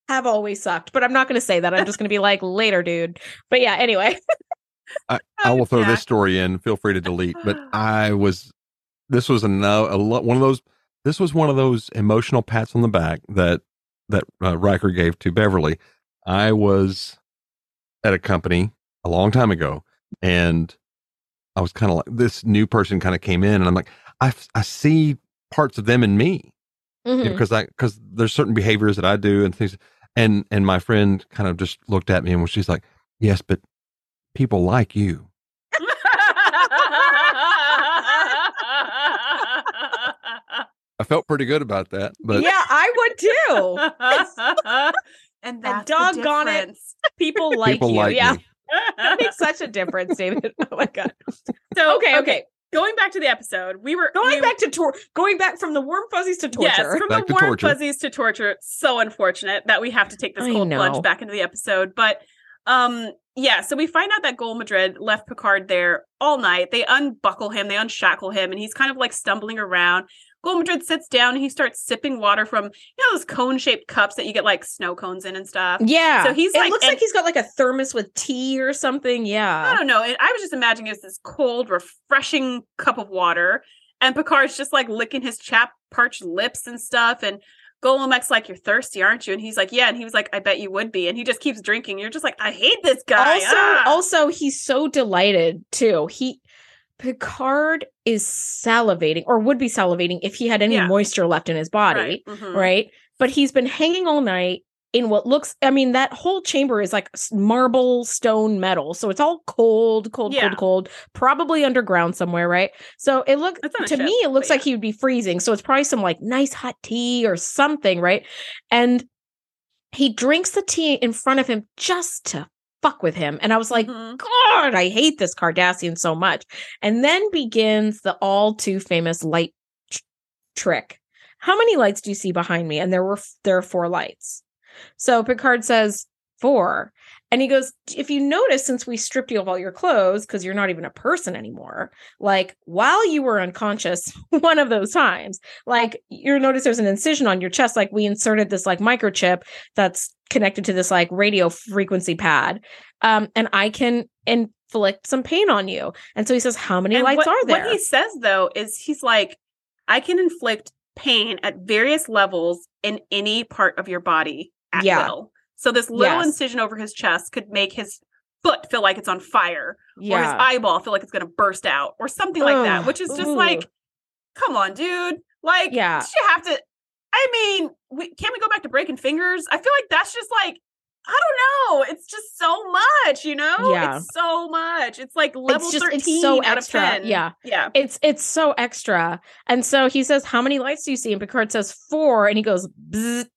have always sucked, but I'm not going to say that. I'm just going to be like, later, dude. But yeah, anyway. I *laughs* will throw this story in. Feel free to delete. But *sighs* I was, this was a no, a lo- one of those. This was one of those emotional pats on the back that that uh, Riker gave to Beverly. I was at a company a long time ago, and I was kind of like this new person kind of came in, and I'm like, I I see parts of them in me because I because there's certain behaviors that I do and things, and and my friend kind of just looked at me and was she's like, yes, but people like you. I felt pretty good about that, but yeah, I would *laughs* too. *laughs* and that's doggone the it. *laughs* People like people you. like yeah. me. That makes such a difference, David. Oh my god. so Okay, okay. Going back to the episode, we were Going we- back to tor- going back from the warm fuzzies to torture. Yes, from Back the to warm torture. fuzzies to torture. So unfortunate that we have to take this I cold know. plunge back into the episode. But um, yeah, so we find out that Gul Madred left Picard there all night. They unbuckle him, they unshackle him, and he's kind of like stumbling around. Gul Madred sits down and he starts sipping water from you know those cone shaped cups that you get like snow cones in and stuff. yeah. So he's it like- looks and- like he's got like a thermos with tea or something. Yeah. I don't know. And I was just imagining it's this cold, refreshing cup of water. And Picard's just like licking his chap parched lips and stuff. And Gul Lemec's like, You're thirsty, aren't you? And he's like, Yeah. And he was like, I bet you would be. And he just keeps drinking. You're just like, I hate this guy. Also, Ah. also he's so delighted too. He Picard is salivating or would be salivating if he had any Yeah. moisture left in his body. right. mhm. right? But he's been hanging all night in what looks, I mean, that whole chamber is like marble, stone, metal. So it's all cold, cold, Yeah. cold, cold, probably underground somewhere, right? So it look It's on a to ship, me, it looks like he would be freezing. So it's probably some like nice hot tea or something, right? And he drinks the tea in front of him just to fuck with him. And I was like, Mhm. God, I hate this Cardassian so much. And then begins the all too famous light tr- trick. How many lights do you see behind me? And there were there are four lights. So Picard says, Four. And he goes, If you notice, since we stripped you of all your clothes, because you're not even a person anymore, like while you were unconscious, *laughs* one of those times, like you'll notice there's an incision on your chest, like we inserted this like microchip that's connected to this like radio frequency pad. Um, and I can inflict some pain on you. And so he says, How many And lights what, are there? What he says though is he's like, I can inflict pain at various levels in any part of your body at Yeah. will. So this little Yes. incision over his chest could make his foot feel like it's on fire, or his eyeball feel like it's gonna burst out, or something like that. Which is just ooh. like, come on, dude. Like, Yeah. you have to. I mean, we can we go back to breaking fingers? I feel like that's just like. I don't know. It's just so much, you know? Yeah. It's so much. It's like level just- 13 it's so out extra. of 10. Yeah. Yeah. it's it's so extra. And so he says, How many lights do you see? And Picard says four, and he goes,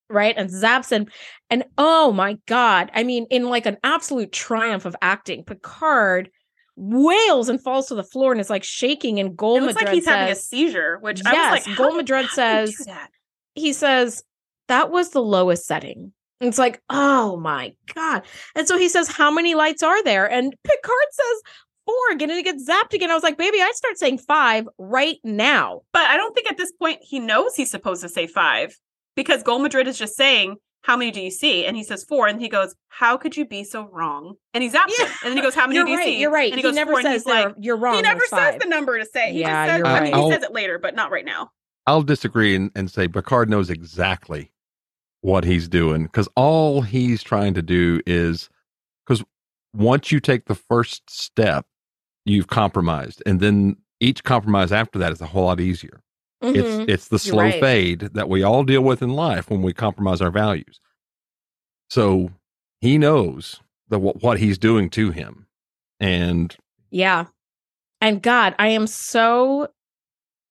right? And zaps him. And oh my God. I mean, in like an absolute triumph of acting, Picard wails and falls to the floor and is like shaking. And Gul Madred looks like he's having a seizure, which Yes, I was like, how did- Gul Madred how did you says- he says, That was the lowest setting. And it's like, oh my God. And so he says, How many lights are there? And Picard says, Four. Again, and he gets zapped again. I was like, Baby, I'd start saying five right now. But I don't think at this point he knows he's supposed to say five because Gul Madred is just saying, How many do you see? And he says four. And he goes, How could you be so wrong? And he zaps Yeah. him. And then he goes, How many You're do you right. see? You're right. And he, he, goes, never four, and says he's like, you're wrong. He never says five. the number to say. He Yeah, just says, you're I mean, right. he says it later, but not right now. I'll disagree and, and say Picard knows exactly what he's doing because all he's trying to do is because once you take the first step, you've compromised, and then each compromise after that is a whole lot easier. Mhm. It's it's the slow right. fade that we all deal with in life when we compromise our values. So he knows the what, what he's doing to him, and Yeah. And God, I am so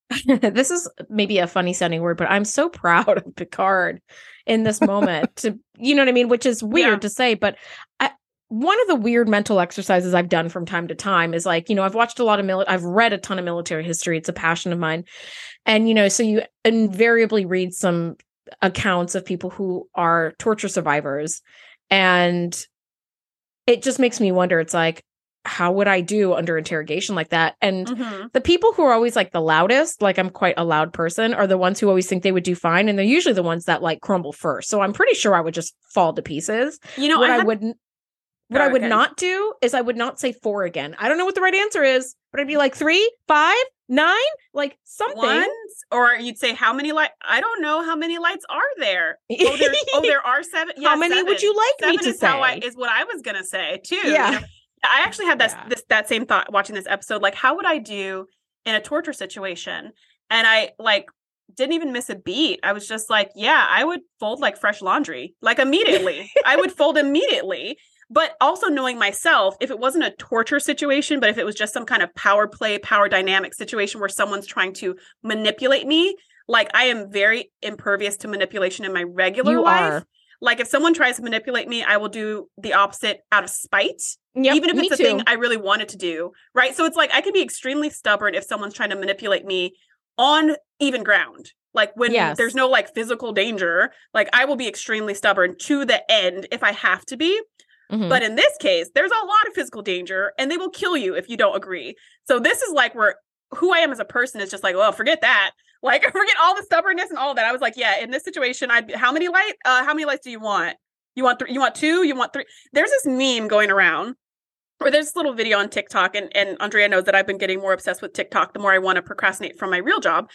*laughs* this is maybe a funny sounding word, but I'm so *laughs* proud of Picard in this moment to you know what I mean, which is weird Yeah. to say, but I one of the weird mental exercises I've done from time to time is like, you know, I've watched a lot of mili- I've read a ton of military history. It's a passion of mine. And you know, so you invariably read some accounts of people who are torture survivors and it just makes me wonder it's like how would I do under interrogation like that? And Mhm. the people who are always like the loudest, like I'm quite a loud person, are the ones who always think they would do fine. And they're usually the ones that like crumble first. So I'm pretty sure I would just fall to pieces. You know, what I, I, wouldn't what I would Okay. not do is I would not say four again. I don't know what the right answer is, but I'd be like three, five, nine, like something. or you'd say, How many lights? I don't know. How many lights are there? Oh, oh *laughs* there are seven. How Yeah, many would you like me to is how I, say? is what I was gonna say too. Yeah. you know? I actually had that Yeah. this that same thought watching this episode. Like, how would I do in a torture situation? And I like didn't even miss a beat. I was just like, yeah, I would fold like fresh laundry, like immediately. I would fold immediately. But also knowing myself, if it wasn't a torture situation, but if it was just some kind of power play, power dynamic situation where someone's trying to manipulate me, like I am very impervious to manipulation in my regular You life. are. Like if someone tries to manipulate me, I will do the opposite out of spite, Yep, even if it's a too. thing I really wanted to do. Right. So it's like I can be extremely stubborn if someone's trying to manipulate me on even ground. Like when Yes. there's no like physical danger, like I will be extremely stubborn to the end if I have to be. Mhm. But in this case, there's a lot of physical danger and they will kill you if you don't agree. So this is like where who I am as a person is just like, well, forget that. Like *laughs* forget all the stubbornness and all that. I was like, yeah, in this situation, I'd how many light uh how many lights do you want? You want three you want two, you want three. There's this meme going around or there's this little video on TikTok, and, and Andrea knows that I've been getting more obsessed with TikTok the more I want to procrastinate from my real job.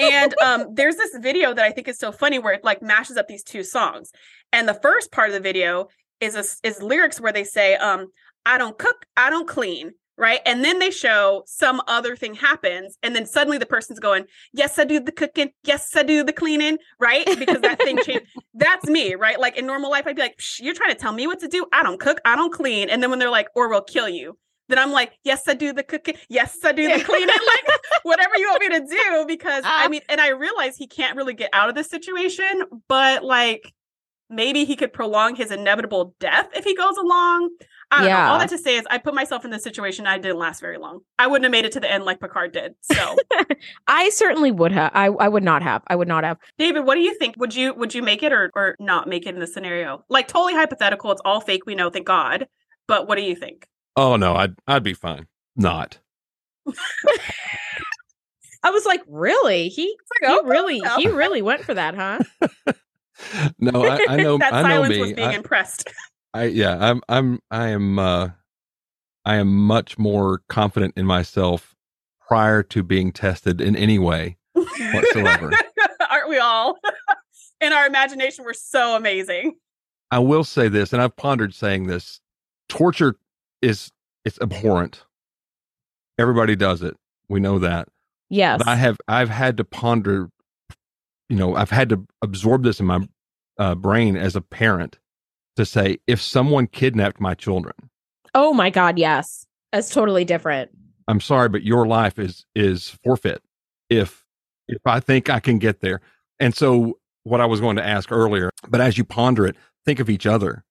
And um, *laughs* there's this video that I think is so funny where it like mashes up these two songs. And the first part of the video is a, is lyrics where they say, um, "I don't cook, I don't clean." Right. And then they show some other thing happens. And then suddenly the person's going, Yes, I do the cooking. Yes, I do the cleaning. Right. Because that thing changed. *laughs* That's me. Right. Like in normal life, I'd be like, You're trying to tell me what to do. I don't cook. I don't clean. And then when they're like, Or we'll kill you. Then I'm like, yes, I do the cooking. Yes, I do the cleaning. *laughs* like whatever you want me to do. Because I Ah. mean, and I realize he can't really get out of this situation, but like maybe he could prolong his inevitable death if he goes along. I don't know. Yeah. All that to say is, I put myself in this situation. I didn't last very long. I wouldn't have made it to the end like Picard did. So, *laughs* I certainly would have. I, I would not have. I would not have. David, what do you think? Would you would you make it or or not make it in this scenario? Like totally hypothetical. It's all fake. We know. Thank God. But what do you think? Oh no, I'd I'd be fine. Not. *laughs* I was like, really? He, like, he really, well. he really went for that, huh? *laughs* No, I, I know that I know silence me. was being I, impressed. I yeah, I'm I'm I am uh I am much more confident in myself prior to being tested in any way whatsoever. *laughs* Aren't we all? *laughs* in our imagination, we're so amazing. I will say this, and I've pondered saying this: torture is it's abhorrent. Everybody does it. We know that. Yes. But I have I've had to ponder, you know, I've had to absorb this in my uh, brain as a parent to say if someone kidnapped my children, oh my God, yes. That's totally different. I'm sorry, but your life is is forfeit if if I think I can get there. And so what I was going to ask earlier, but as you ponder it, think of each other.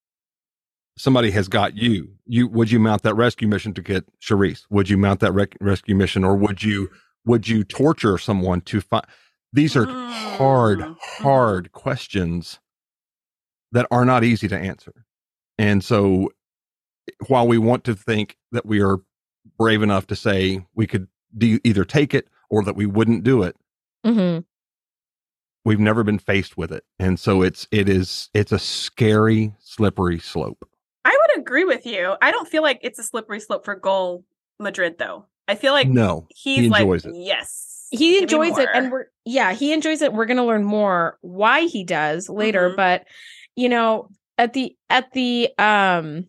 Somebody has got you. You would you mount that rescue mission to get Shereese? Would you mount that rec- rescue mission, or would you would you torture someone to find? These are hard, Mm, hard questions that are not easy to answer. And so, while we want to think that we are brave enough to say we could de- either take it or that we wouldn't do it, hmm we've never been faced with it, and so it's it is it's a scary, slippery slope. I would agree with you. I don't feel like it's a slippery slope for Gul Madred though. I feel like no, he's he like enjoys it. yes. He enjoys it, and we're yeah, he enjoys it. We're gonna learn more why he does later, Mhm. but you know, at the at the um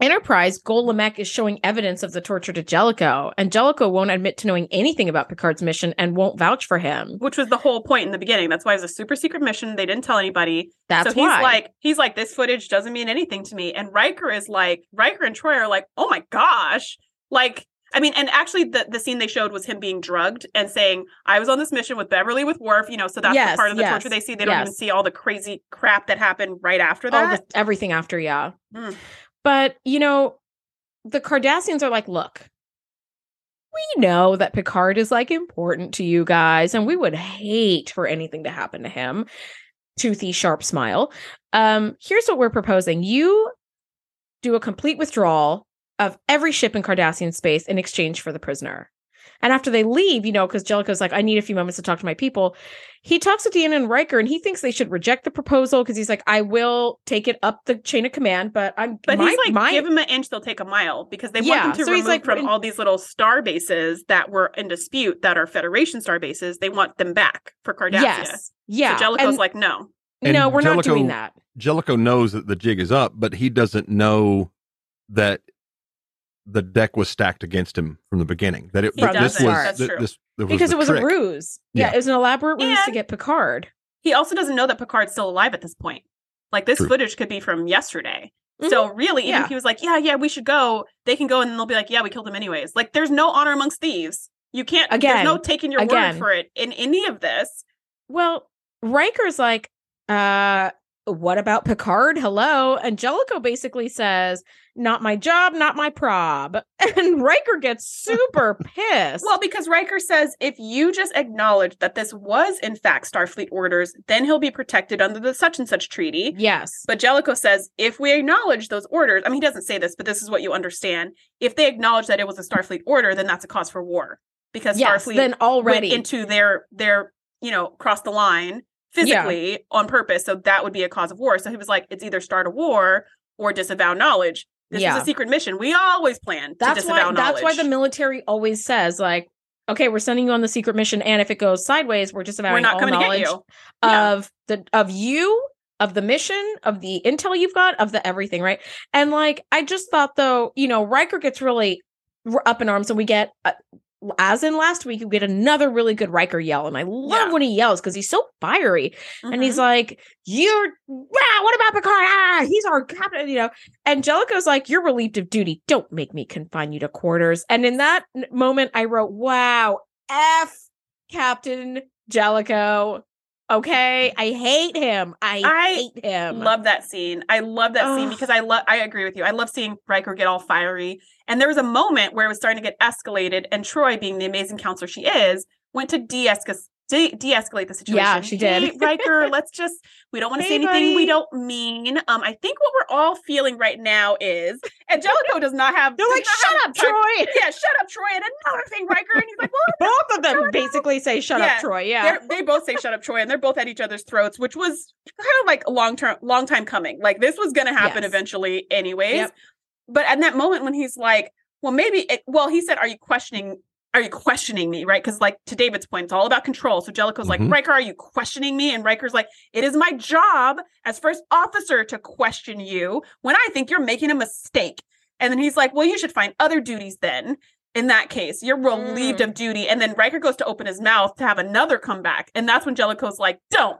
Enterprise, Gul Lemec is showing evidence of the torture to Jellicoe, and Jellicoe won't admit to knowing anything about Picard's mission and won't vouch for him. which was the whole point in the beginning. That's why it was a super secret mission. They didn't tell anybody. That's so he's like, he's like, this footage doesn't mean anything to me. And Riker is like, Riker and Troi are like, oh my gosh. Like, I mean, and actually the, the scene they showed was him being drugged and saying, I was on this mission with Beverly with Worf, you know, so that's Yes, the part of the yes, torture they see. They don't even see all the crazy crap that happened right after all that. the, everything after, yeah. Mm. But you know, the Cardassians are like, look, we know that Picard is like important to you guys, and we would hate for anything to happen to him. Toothy, sharp smile. Um, here's what we're proposing: you do a complete withdrawal of every ship in Cardassian space in exchange for the prisoner. And after they leave, you know, because Jellicoe's like, I need a few moments to talk to my people. He talks to Deanna and Riker, and he thinks they should reject the proposal because he's like, I will take it up the chain of command, but I'm But my, he's like, my, give him an inch, they'll take a mile because they Yeah, want them to so remove like, from in- all these little star bases that were in dispute that are Federation star bases. They want them back for Cardassia. yes, yeah. So Jellicoe's and like, no. And no, we're not doing that. Jellicoe knows that the jig is up, but he doesn't know that the deck was stacked against him from the beginning. That it He this doesn't. was That's th- true. this, this because the it was trick. a ruse. Yeah, Yeah. it was an elaborate ruse to get Picard. He also doesn't know that Picard's still alive at this point. Like this True. footage could be from yesterday. Mhm. So really, even Yeah. if he was like, "Yeah, yeah, we should go," they can go, and they'll be like, "Yeah, we killed him anyways." Like, there's no honor amongst thieves. You can't. Again, there's no taking your again. word for it in any of this. Well, Riker's like, uh, what about Picard? Hello. And Jellicoe basically says, not my job, not my prob. *laughs* And Riker gets super *laughs* pissed. Well, because Riker says if you just acknowledge that this was in fact Starfleet orders, then he'll be protected under the such and such treaty. yes. But Jellicoe says if we acknowledge those orders, I mean, he doesn't say this, but this is what you understand. If they acknowledge that it was a Starfleet order, then that's a cause for war because Yes. Starfleet Then went already. into their their you know cross the line physically on purpose. So that would be a cause of war. So he was like, it's either start a war or disavow knowledge. This Yeah. is a secret mission. We always plan to that's disavow why knowledge. that's why the military always says, like, okay, we're sending you on the secret mission, and if it goes sideways, we're disavowing we're not all knowledge get you. Yeah. of the of you of the mission of the intel you've got of the everything right and like i just thought though you know Riker gets really up in arms and we get uh, as in last week you get another really good Riker yell and i love Yeah. when he yells because he's so fiery and he's Mhm. like you're ah, what about Picard? Ah, he's our captain you know? And Jellicoe's like you're relieved of duty. Don't make me confine you to quarters. And in that moment i wrote wow f captain Jellicoe Okay, I hate him. I, I hate him. Love that scene. I love that scene because I love. I agree with you. I love seeing Riker get all fiery. And there was a moment where it was starting to get escalated, and Troi, being the amazing counselor she is, went to de-escalate de- de-escalate the situation. Yeah, she did. Hey, Riker, *laughs* let's just. We don't want to Hey, say anything we don't mean. Um, I think what we're all feeling right now is, *laughs* and Jellicoe does not have. They're like, shut up, time- Troi. *laughs* Yeah, shut up, Troi. And another thing, Riker, and he's like, well, Both of them basically say, "Shut Yeah, up, Troi." Yeah. they both say "shut up, Troi," and they're both at each other's throats, which was kind of like a long term, long time coming. Like this was going to happen Yes. eventually, anyways. Yep. But at that moment when he's like, "Well, maybe," it, well, he said, "Are you questioning?" Are you questioning me? Right? Because, like, to David's point, it's all about control. So Jellicoe's Mhm. like, Riker, are you questioning me? And Riker's like, it is my job as first officer to question you when I think you're making a mistake. And then he's like, well, you should find other duties then in that case. You're relieved Mm. of duty. And then Riker goes to open his mouth to have another comeback. And that's when Jellicoe's like, don't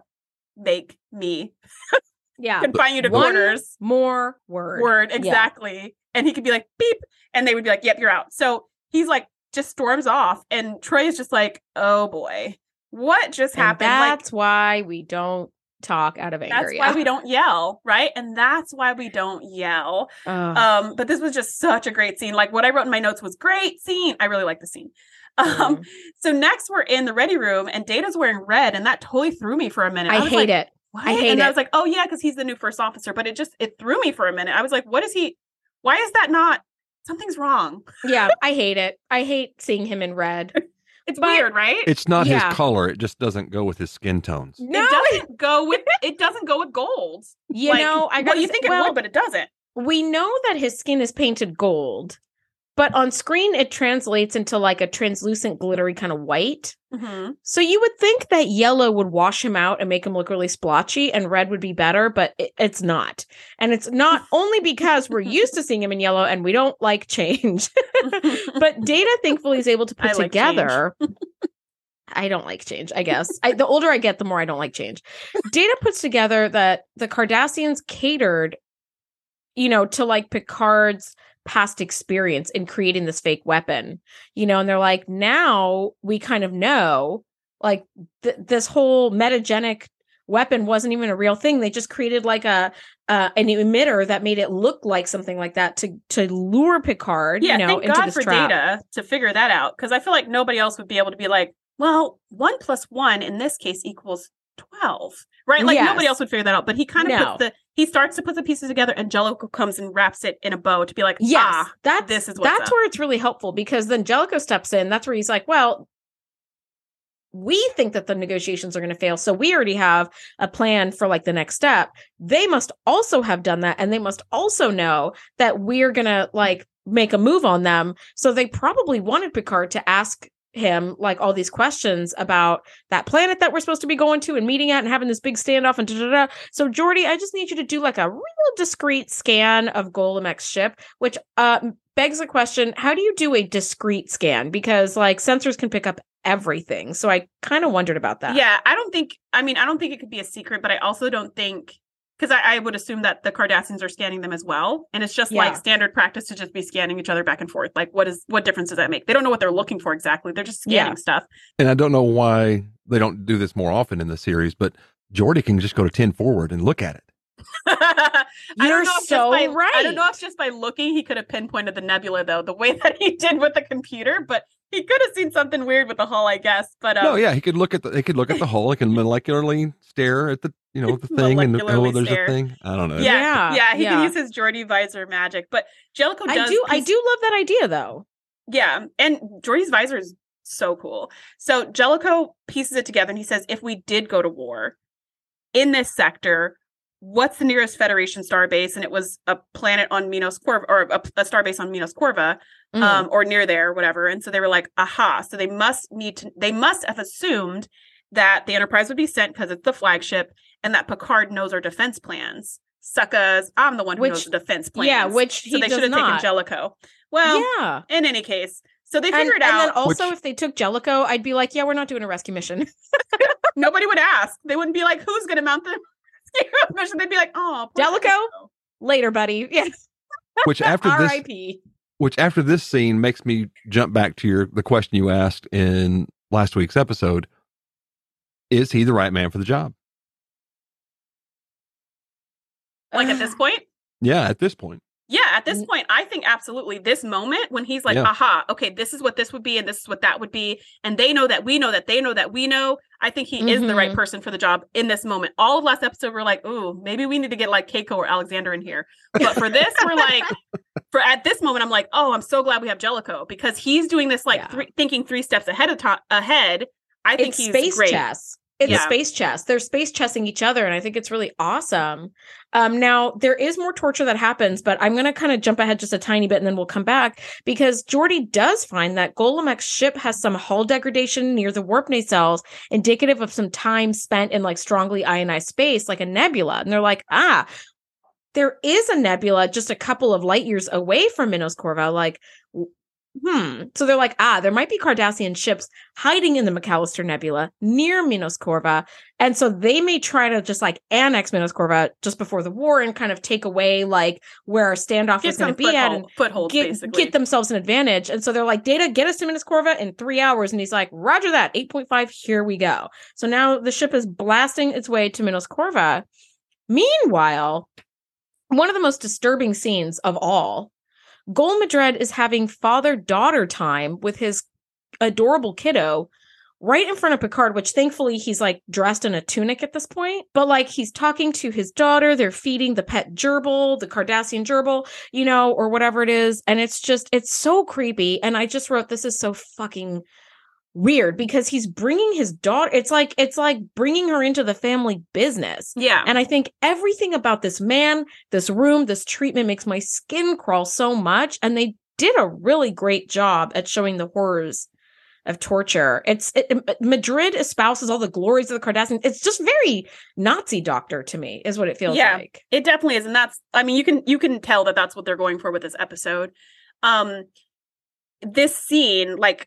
make me *laughs* yeah. confine you to One quarters. more word. Word, Yeah. exactly. And he could be like, beep. And they would be like, yep, you're out. So he's like, just storms off. And Troi is just like, oh boy, what just And happened? Like, that's why we don't talk out of anger. that's why we don't yell, right? And that's why we don't yell. Um, but this was just such a great scene. Like what I wrote in my notes was great scene. I really like the scene. *laughs* Um, Mm. so next we're in the ready room and Data's wearing red, and that totally threw me for a minute. I was hate like, it. What? I hate and I was like, oh yeah, because he's the new first officer. But it just it threw me for a minute. I was like, what is he? Why is that not? Something's wrong. *laughs* Yeah, I hate it. I hate seeing him in red. It's But- weird, right? It's not Yeah. his color. It just doesn't go with his skin tones. No, It doesn't go *laughs* with it doesn't go with gold. you Like, know, I well, you think it well, would, but it doesn't. we know that his skin is painted gold, but on screen it translates into like a translucent, glittery kind of white. Mhm. So you would think that yellow would wash him out and make him look really splotchy, and red would be better, but it, it's not. And it's not *laughs* only because we're used to seeing him in yellow and we don't like change, *laughs* but Data thankfully is able to I put like together. I don't like change, I guess. I, the older I get, the more I don't like change. Data puts together that the Cardassians catered, you know, to like Picard's past experience in creating this fake weapon, you know, and they're like, now we kind of know, like, th- this whole metagenic weapon wasn't even a real thing. They just created like a uh, an emitter that made it look like something like that to to lure Picard, yeah, you know, thank into God this for trap. data to figure that out because I feel like nobody else would be able to be like, well, one plus one in this case equals twelve, right? Like nobody else would figure that out. But he kind of No. puts the he starts to put the pieces together, and Jellicoe comes and wraps it in a bow to be like, Yes, ah, that's this is that's up. where it's really helpful because then Jellicoe steps in. That's where he's like, "Well, we think that the negotiations are going to fail, so we already have a plan for like the next step. They must also have done that, and they must also know that we're going to like make a move on them. So they probably wanted Picard to ask." Him like all these questions about that planet that we're supposed to be going to and meeting at and having this big standoff and da da. So Geordi, I just need you to do like a real discreet scan of Gul Lemec's ship, which uh begs the question how do you do a discreet scan because like sensors can pick up everything so i kind of wondered about that Yeah, I don't think. I mean, I don't think it could be a secret, but I also don't think because I, I would assume that the Cardassians are scanning them as well, and it's just Yeah. like standard practice to just be scanning each other back and forth. Like, what is what difference does that make? They don't know what they're looking for exactly. They're just Yeah. scanning stuff. And I don't know why they don't do this more often in the series, but Geordi can just go to 10 forward and look at it. *laughs* I You're don't know if so just by, I don't know if just by looking he could have pinpointed the nebula though, the way *laughs* that he did with the computer, but he could have seen something weird with the hull, I guess. But um, no, yeah, he could look at the he could look at the hull, he can molecularly stare at the you know *laughs* the thing and oh, there's stare. a thing. I don't know. yeah, Yeah, yeah, he yeah. can use his Geordi visor magic. But Jellicoe does i do i do love that idea though Yeah, and Geordi's visor is so cool. So Jellicoe pieces it together and he says, if we did go to war in this sector, what's the nearest Federation starbase? And it was a planet on Minos Corva or a, a starbase on Minos Corva, Mm. um, or near there, whatever. And so they were like, aha. So they must need to, they must have assumed that the Enterprise would be sent because it's the flagship and that Picard knows our defense plans. Suckas, I'm the one who Which- knows the defense plans. yeah which so they should have taken not. Jellicoe. Well, yeah in any case, so they figured and out then also Which- if they took jellicoe i'd be like yeah we're not doing a rescue mission *laughs* nobody would ask. They wouldn't be like, "Who's going to mount the *laughs* rescue mission?" They'd be like, "Oh, poor Jellicoe? later buddy *laughs* yeah Which *laughs* after this rip which after this scene makes me jump back to your the question you asked in last week's episode. is he the right man for the job? Like at this *sighs* point? Yeah, at this point. Yeah, at this point, I think absolutely this moment when he's like, Yeah. aha, okay, this is what this would be, and this is what that would be. And they know that we know that they know that we know. I think he is the right Mhm. person for the job in this moment. All of last episode, we're like, ooh, maybe we need to get like Keiko or Alexander in here. But for this, we're like, *laughs* for at this moment, I'm like, oh, I'm so glad we have Jellicoe because he's doing this like Yeah. three, thinking three steps ahead of to- ahead. I think it's he's space great. chess. It's Yeah. space chess. They're space chessing each other, and I think it's really awesome. Um, now there is more torture that happens, but I'm gonna kind of jump ahead just a tiny bit, and then we'll come back because Geordi does find that Gul Lemec's ship has some hull degradation near the warp nacelles, indicative of some time spent in like strongly ionized space, like a nebula. And they're like, ah, there is a nebula just a couple of light years away from Minos Corva. Like, hmm. So they're like, ah, there might be Cardassian ships hiding in the McAllister Nebula near Minos Corva. And so they may try to just like annex Minos Corva just before the war and kind of take away like where our standoff is going to be at and foothold, footholds, get, basically. get themselves an advantage. And so they're like, Data, get us to Minos Corva in three hours. And he's like, Roger that, 8.5, here we go. So now the ship is blasting its way to Minos Corva. Meanwhile, one of the most disturbing scenes of all, Gol Madred is having father daughter time with his adorable kiddo right in front of Picard, which thankfully he's like dressed in a tunic at this point. But like he's talking to his daughter, they're feeding the pet gerbil, the Cardassian gerbil, you know, or whatever it is. And it's just, it's so creepy. And I just wrote, this is so fucking weird because he's bringing his daughter. It's like, it's like bringing her into the family business. yeah. And I think everything about this man, this room, this treatment makes my skin crawl so much. And they did a really great job at showing the horrors of torture. It's it, it- Madred espouses all the glories of the Cardassians. It's just very Nazi doctor to me, is what it feels Yeah. like. It definitely is, and that's. I mean, you can you can tell that that's what they're going for with this episode. Um, this scene, like,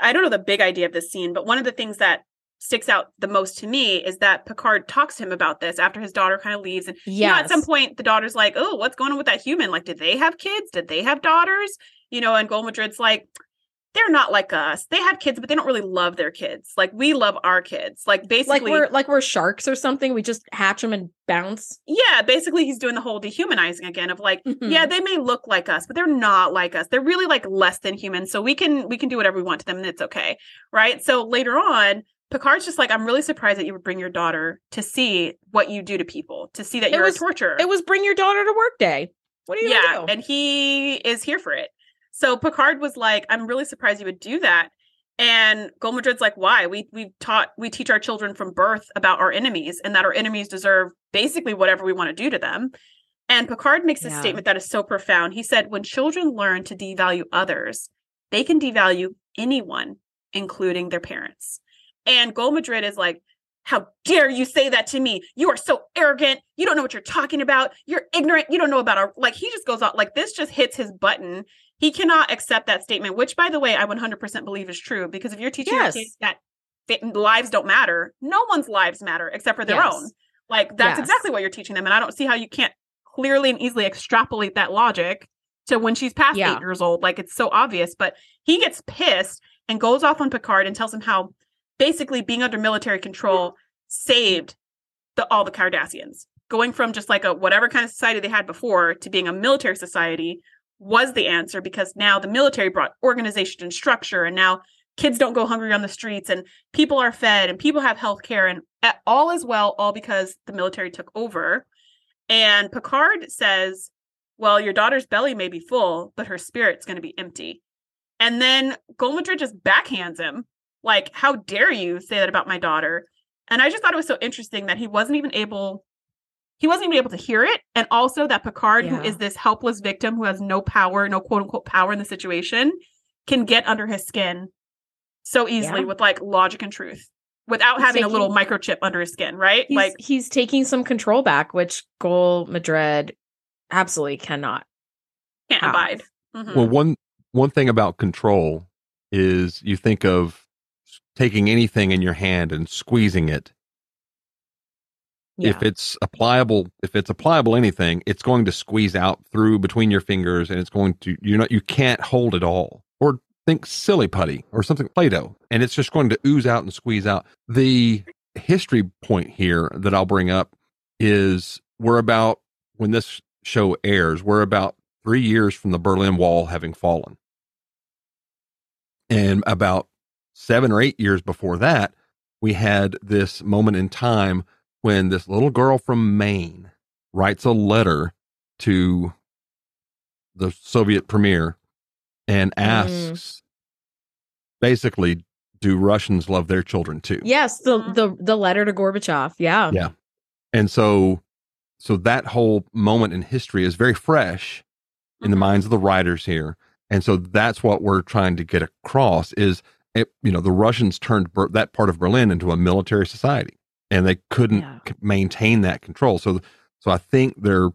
I don't know the big idea of this scene, but one of the things that sticks out the most to me is that Picard talks to him about this after his daughter kind of leaves, and you know, Yeah. at some point the daughter's like, "Oh, what's going on with that human? Like, did they have kids? Did they have daughters? You know?" And Gul Madred's like. They're not like us. They have kids, but they don't really love their kids. Like we love our kids. Like basically, like we're like we're sharks or something. We just hatch them and bounce. yeah, basically he's doing the whole dehumanizing again of like, Mhm. yeah, they may look like us, but they're not like us. They're really like less than human. So we can we can do whatever we want to them and it's okay. Right? So later on, Picard's just like, I'm really surprised that you would bring your daughter to see what you do to people, to see that It you're was- a torturer. It was bring your daughter to work day. What are you yeah, do? and he is here for it. So Picard was like, I'm really surprised you would do that. And Gul Madred's like, why? We we taught we teach our children from birth about our enemies and that our enemies deserve basically whatever we want to do to them. And Picard makes a Yeah. statement that is so profound. He said, when children learn to devalue others, they can devalue anyone, including their parents. And Gold Madrid is like, how dare you say that to me? You are so arrogant. You don't know what you're talking about. You're ignorant. You don't know about our like he just goes out like this just hits his button. He cannot accept that statement, which by the way, I 100% believe is true because if you're teaching Yes. your kids that lives don't matter, no one's lives matter except for their Yes. own. Like that's Yes. exactly what you're teaching them and I don't see how you can't clearly and easily extrapolate that logic to when she's past Yeah. 8 years old. Like it's so obvious, but he gets pissed and goes off on Picard and tells him how basically being under military control saved the all the Cardassians. Going from just like a whatever kind of society they had before to being a military society was the answer because now the military brought organization and structure and now kids don't go hungry on the streets and people are fed and people have health care and all is well all because the military took over. And picard says well your daughter's belly may be full but her spirit's going to be empty. And then Gul Madred just backhands him like how dare you say that about my daughter? And i just thought it was so interesting that he wasn't even able he wasn't even able to hear it and also that picard who Yeah. is this helpless victim who has no power no quote unquote power in the situation can get under his skin so easily Yeah. with like logic and truth without He's having a little microchip under his skin right He's, like he's taking some control back, which Gul Madred absolutely cannot. can't have. abide Mhm. Well, one one thing about control is you think of taking anything in your hand and squeezing it. If it's a pliable, if it's a pliable anything, it's going to squeeze out through between your fingers, and it's going to you're not you can't hold it all. Or think silly putty or something Play-Doh, and it's just going to ooze out and squeeze out. The history point here that I'll bring up is we're about when this show airs, we're about three years from the Berlin Wall having fallen. And about seven or eight years before that, we had this moment in time when this little girl from Maine writes a letter to the Soviet premier and Mm. asks basically, do Russians love their children too? Yes, the Mhm. the the letter to Gorbachev. Yeah. Yeah. And so so that whole moment in history is very fresh in the Mhm. minds of the writers here. And so that's what we're trying to get across is it, you know the Russians turned Ber- that part of Berlin into a military society and they couldn't Yeah. c- maintain that control. So so I think they're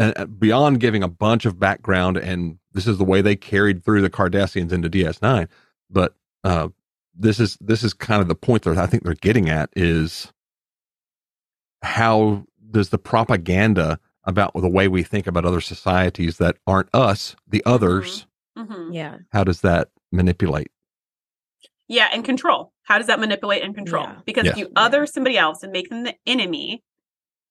uh, uh, beyond giving a bunch of background and this is the way they carried through the Cardassians into DS9, but uh this is this is kind of the point that I think they're getting at is how does the propaganda about the way we think about other societies that aren't us, the others, Mhm. Yeah. how does that manipulate? Yeah, and control. How does that manipulate and control? Yeah. Because Yes. if you other somebody else and make them the enemy,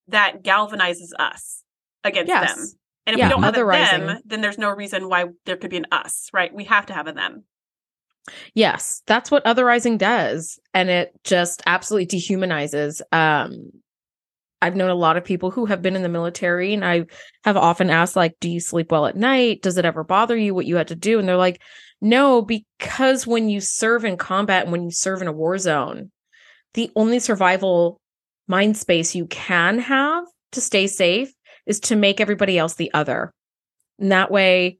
that galvanizes us against Yes. them. And if Yeah, we don't have a them, then there's no reason why there could be an us, right? We have to have a them. Yes, that's what otherizing does. And it just absolutely dehumanizes. Um, I've known a lot of people who have been in the military, and I have often asked, like, do you sleep well at night? Does it ever bother you what you had to do? And they're like, no, because when you serve in combat and when you serve in a war zone, the only survival mind space you can have to stay safe is to make everybody else the other. And that way,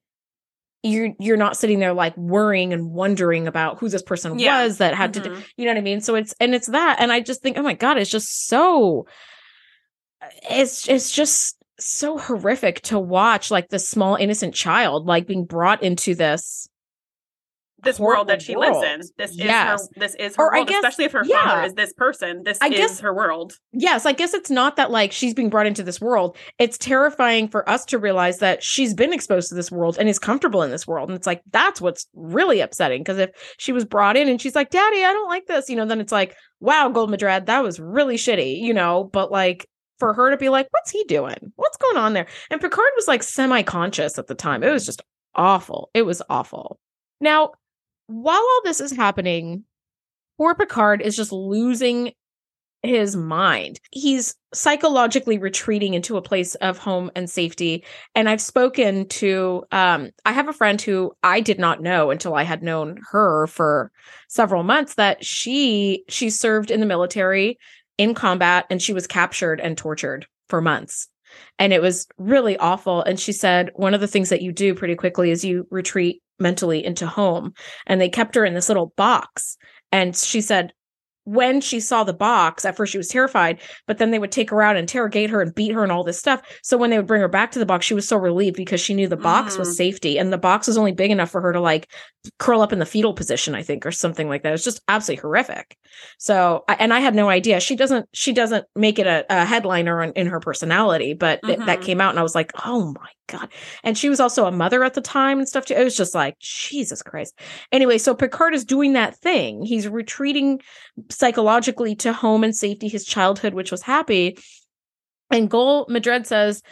you're you're not sitting there like worrying and wondering about who this person Yeah. was that had to do Mhm. you know what I mean? So it's and it's that. And I just think, oh my God, it's just so it's it's just so horrific to watch like this small innocent child like being brought into this this world that she horrible lives in. This Yes. is her this is her Or I world, guess- especially if her yeah. father is this person. This I is guess- her world. yes i guess it's not that like she's being brought into this world it's terrifying for us to realize that she's been exposed to this world and is comfortable in this world and it's like that's what's really upsetting because if she was brought in and she's like daddy i don't like this you know then it's like wow Gul Madred that was really shitty you know but like for her to be like what's he doing? What's going on there? And picard was like semi-conscious at the time. It was just awful. It was awful. Now while all this is happening poor picard is just losing his mind. He's psychologically retreating into a place of home and safety. And I've spoken to um I have a friend who I did not know until I had known her for several months that she she served in the military in combat and she was captured and tortured for months. And it was really awful and she said one of the things that you do pretty quickly is you retreat mentally into home and they kept her in this little box and she said when she saw the box, at first she was terrified, but then they would take her out and interrogate her and beat her and all this stuff. So when they would bring her back to the box, she was so relieved because she knew the box Mm. was safety and the box was only big enough for her to like curl up in the fetal position, I think, or something like that. it's just absolutely horrific. So, and I had no idea. She doesn't, she doesn't make it a, a headliner in, in her personality, but th- that mm-hmm. came out and I was like, oh my God. And she was also a mother at the time and stuff too. It was just like, Jesus Christ. Anyway, so Picard is doing that thing. He's retreating psychologically to home and safety, his childhood, which was happy. And Gul Madred says,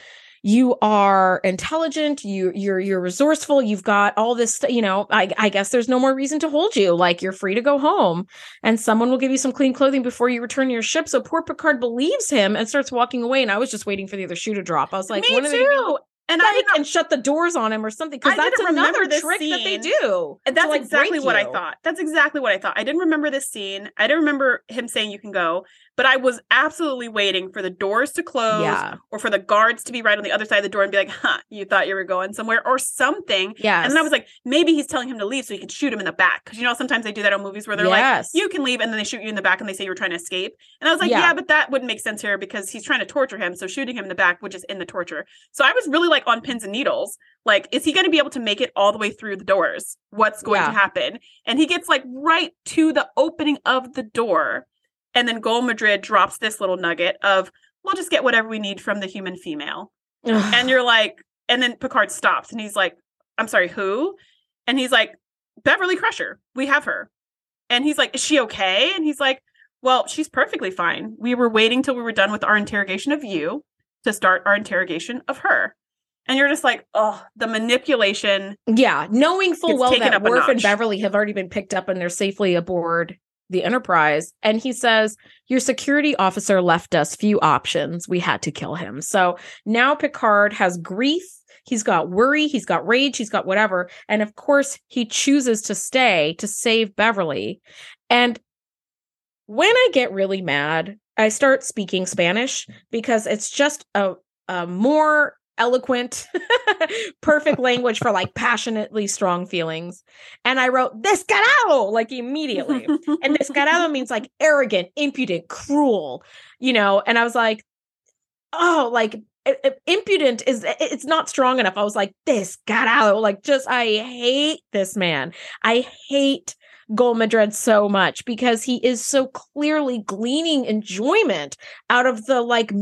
you are intelligent you you're you're resourceful you've got all this you know I, I guess there's no more reason to hold you like you're free to go home and someone will give you some clean clothing before you return to your ship so poor picard believes him and starts walking away and i was just waiting for the other shoe to drop i was like Me when are they too. And I and shut the doors on him or something because I that's didn't remember another trick that they do And that's like, exactly what I thought. That's exactly what I thought. I didn't remember this scene. I didn't remember him saying you can go, but I was absolutely waiting for the doors to close yeah or for the guards to be right on the other side of the door and be like, huh, you thought you were going somewhere or something. yes And then I was like, maybe he's telling him to leave so he can shoot him in the back. Because you know, sometimes they do that on movies where they're yes. like, you can leave, and then they shoot you in the back and they say you were trying to escape. And I was like, Yeah. yeah. but that wouldn't make sense here because he's trying to torture him. So shooting him in the back would just end the torture. So I was really like on pins and needles. Like, is he going to be able to make it all the way through the doors? What's going Yeah. to happen? And he gets like right to the opening of the door. And then Gul Madred drops this little nugget of, we'll just get whatever we need from the human female and you're like, and then Picard stops and he's like, I'm sorry, who? And he's like, Beverly Crusher, we have her. And he's like, Is she okay? And he's like, Well, she's perfectly fine. We were waiting till we were done with our interrogation of you to start our interrogation of her. And you're just like, oh, the manipulation. Yeah, knowing full well that Worf and. Beverly have already been picked up and they're safely aboard the Enterprise. And he says, Your security officer left us few options. We had to kill him. So now Picard has grief. He's got worry. He's got rage. He's got whatever. And of course, he chooses to stay to save Beverly. And when I get really mad, I start speaking Spanish because it's just a, a more eloquent, *laughs* perfect *laughs* language for like passionately strong feelings. And I wrote descarado like immediately. and descarado means like *laughs* arrogant, impudent, cruel, you know. And I was like, oh, like impudent is it's not strong enough. I was like descarado, like just I hate this man. I hate Gul Madred so much because he is so clearly gleaning enjoyment out of the like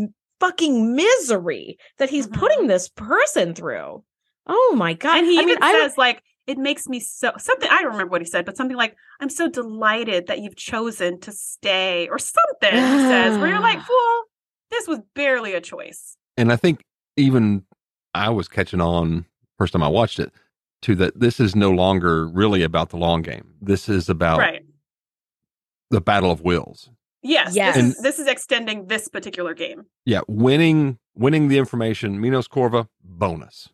fucking misery that he's Mhm. putting this person through. Oh my god! and he I even mean, I says, like, it makes me so something. I don't remember what he said, but something like, I'm so delighted that you've chosen to stay, or something he says, where you're like, *sighs* fool, this was barely a choice. and I think even I was catching on first time I watched it to that this is no longer really about the long game. This is about Right. the battle of wills. Yes. Yes. This, is, this is extending this particular game. Yeah, winning winning the information, Minos Corva bonus.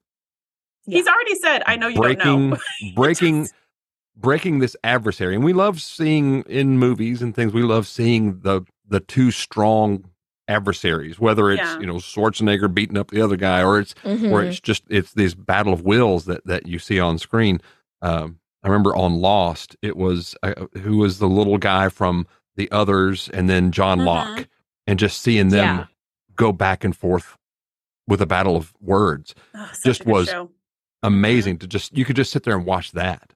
Yeah. He's already said, I know you don't breaking know. breaking *laughs* *laughs* breaking this adversary. And we love seeing in movies and things we love seeing the the two strong adversaries, whether it's, Yeah. you know, Schwarzenegger beating up the other guy or it's or Mhm. it's just it's this battle of wills that that you see on screen. Um, I remember on Lost, it was uh, who was the little guy from the others, and then John Mhm. Locke, and just seeing them Yeah. go back and forth with a battle of words, Oh, just was show. amazing to just you could just sit there and watch that.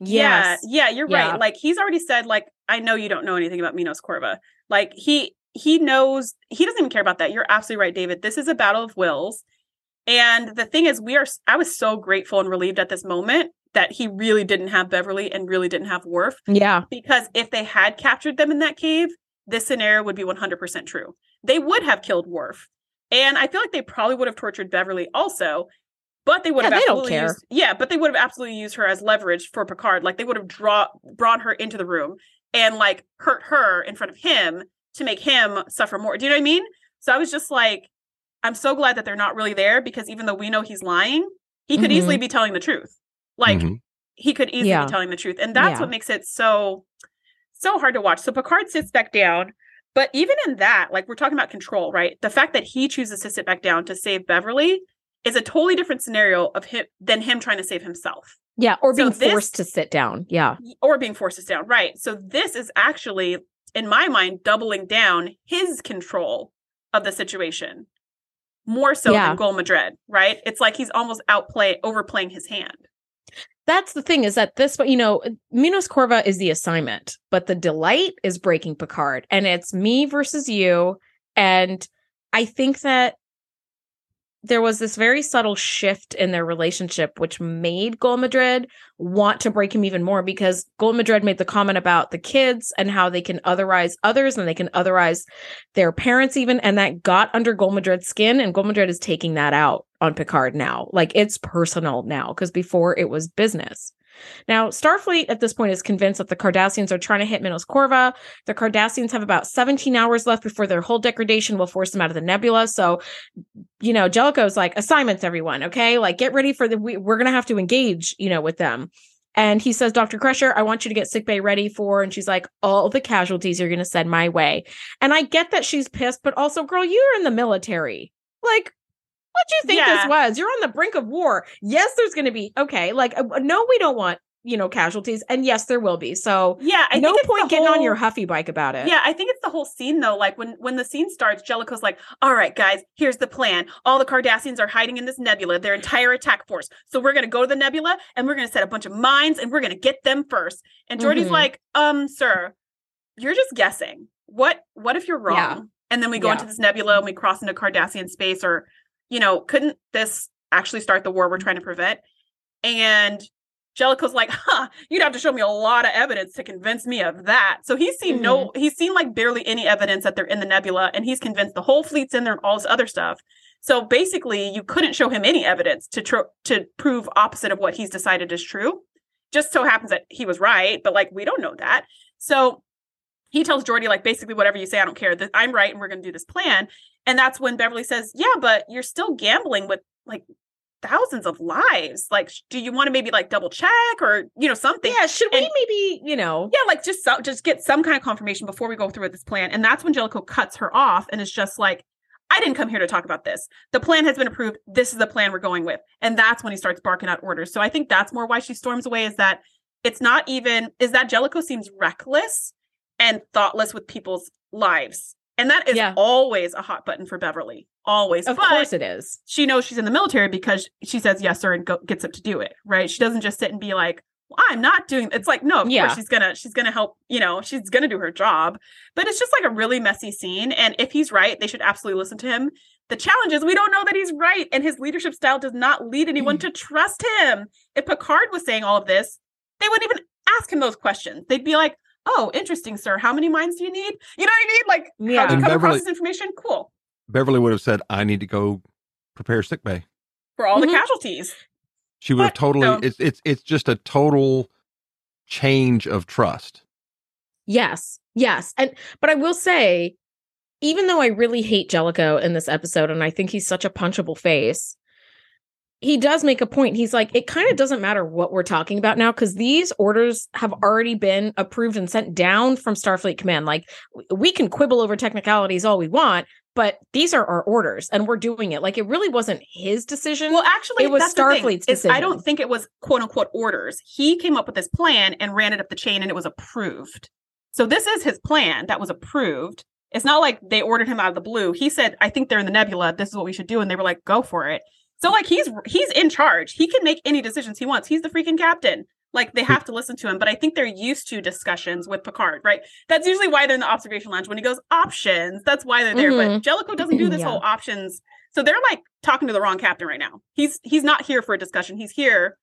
Yeah, yeah, you're Yeah. right. Like he's already said, like, I know you don't know anything about Minos Corva. Like he he knows he doesn't even care about that. You're absolutely right, David. This is a battle of wills. And the thing is, we are I was so grateful and relieved at this moment that he really didn't have Beverly and really didn't have Worf. Yeah. Because if they had captured them in that cave, this scenario would be 100% true. They would have killed Worf. And I feel like they probably would have tortured Beverly also, but they would Yeah, have absolutely used Yeah, but they would have absolutely used her as leverage for Picard. Like they would have draw brought her into the room and like hurt her in front of him to make him suffer more. Do you know what I mean? So I was just like, I'm so glad that they're not really there because even though we know he's lying, he could Mhm. easily be telling the truth. Like Mhm. he could easily Yeah. be telling the truth. And that's Yeah. what makes it so so hard to watch. So Picard sits back down, but even in that, like we're talking about control, right? The fact that he chooses to sit back down to save Beverly is a totally different scenario of him than him trying to save himself Yeah. Or So being this- forced to sit down. Yeah. or being forced to sit down. Right. So this is actually, in my mind, doubling down his control of the situation more so Yeah. than Gul Madred, right? It's like he's almost outplay overplaying his hand. That's the thing is that this, you know, Minos Corva is the assignment, but the delight is breaking Picard. And it's me versus you. And I think that there was this very subtle shift in their relationship, which made Gul Madred want to break him even more because Gul Madred made the comment about the kids and how they can otherize others and they can otherize their parents even. And that got under Gul Madred's skin. And Gul Madred is taking that out on Picard now. Like it's personal now because before it was business. Now, Starfleet at this point is convinced that the Cardassians are trying to hit Minos Corva. The Cardassians have about 17 hours left before their whole degradation will force them out of the nebula. So, you know, Jellicoe's like, assignments, everyone, okay? Like, get ready for the, we, we're going to have to engage, you know, with them. And he says, Dr. Crusher, I want you to get sickbay ready for, and she's like, all the casualties you're going to send my way. And I get that she's pissed, but also, girl, you're in the military. Like, what do you think Yeah. this was? You're on the brink of war. Yes, there's going to be okay. Like, uh, no, we don't want you know casualties, and yes, there will be. So Yeah, I no think point getting on your huffy bike about it. Yeah, I think it's the whole scene though. Like when when the scene starts, Jellicoe's like, "All right, guys, here's the plan. All the Cardassians are hiding in this nebula, their entire attack force. So we're gonna go to the nebula and we're gonna set a bunch of mines and we're gonna get them first. And Geordi's Mhm. like, "Um, sir, you're just guessing. What what if you're wrong? Yeah. And then we go Yeah. into this nebula and we cross into Cardassian space, or you know, couldn't this actually start the war we're mm-hmm. trying to prevent?" And Jellicoe's like, huh, you'd have to show me a lot of evidence to convince me of that. So he's seen no, mm-hmm. he's seen like barely any evidence that they're in the nebula, and he's convinced the whole fleet's in there and all this other stuff. So basically, you couldn't show him any evidence to tr- to prove opposite of what he's decided is true. Just so happens that he was right, but like we don't know that. So he tells Geordi like basically whatever you say, I don't care. That I'm right, and we're going to do this plan. And that's when Beverly says, "Yeah, but you're still gambling with like thousands of lives. Like, do you want to maybe like double check or you know something? Yeah, should And- we maybe, you know, Yeah, like just so, just get some kind of confirmation before we go through with this plan. And that's when Jellicoe cuts her off and is just like, I didn't come here to talk about this. The plan has been approved. This is the plan we're going with. And that's when he starts barking out orders. So I think that's more why she storms away is that it's not even is that Jellicoe seems reckless and thoughtless with people's lives. And that is Yeah. always a hot button for Beverly. Always. of But course it is. she knows she's in the military because she says yes sir and go, gets up to do it right she doesn't just sit and be like well, i'm not doing it's like no of Yeah. course she's gonna she's gonna help you know she's gonna do her job but it's just like a really messy scene and if he's right they should absolutely listen to him the challenge is we don't know that he's right and his leadership style does not lead anyone to trust him if picard was saying all of this they wouldn't even ask him those questions they'd be like oh interesting sir how many minds do you need you know what i mean like Yeah. how do you come Beverly- across this information cool Beverly would have said, "I need to go prepare sick bay." for all Mhm. the casualties She would have totally. No. It's it's it's just a total change of trust. Yes. Yes. And but I will say, even though I really hate Jellicoe in this episode, and I think he's such a punchable face, he does make a point. He's like, it kind of doesn't matter what we're talking about now, because these orders have already been approved and sent down from Starfleet Command. Like, we can quibble over technicalities all we want, but these are our orders and we're doing it. Like, it really wasn't his decision. Well, actually, It was that's the thing, Starfleet's is I don't think it was quote unquote orders. He came up with this plan and ran it up the chain, and it was approved. So this is his plan that was approved. It's not like they ordered him out of the blue. He said, "I think they're in the nebula. This is what we should do," and they were like, "Go for it." So like he's he's in charge. He can make any decisions he wants. He's the freaking captain. Like they have to listen to him. But I think they're used to discussions with Picard, right? That's usually why they're in the observation lounge when he goes options. That's why they're there. But Mhm. Jellicoe doesn't do this Yeah. whole options. So they're like talking to the wrong captain right now. He's he's not here for a discussion. He's here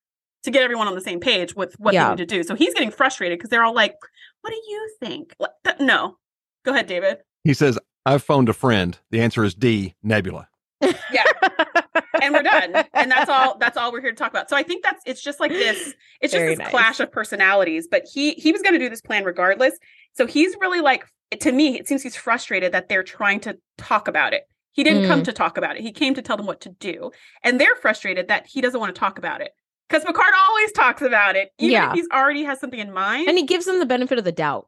to get everyone on the same page with what Yeah. they need to do. So he's getting frustrated because they're all like, "What do you think?" Like, th- no, go ahead, David. He says, "I've phoned a friend." The answer is D. Nebula. Yeah, *laughs* and we're done. And that's all. That's all we're here to talk about. So I think that's it's just like this. It's just Very this nice. clash of personalities. But he he was going to do this plan regardless. So he's really like to me. It seems he's frustrated that they're trying to talk about it. He didn't come Mm. to talk about it. He came to tell them what to do, and they're frustrated that he doesn't want to talk about it because Picard always talks about it, even Yeah. if he's already has something in mind. and he gives them the benefit of the doubt.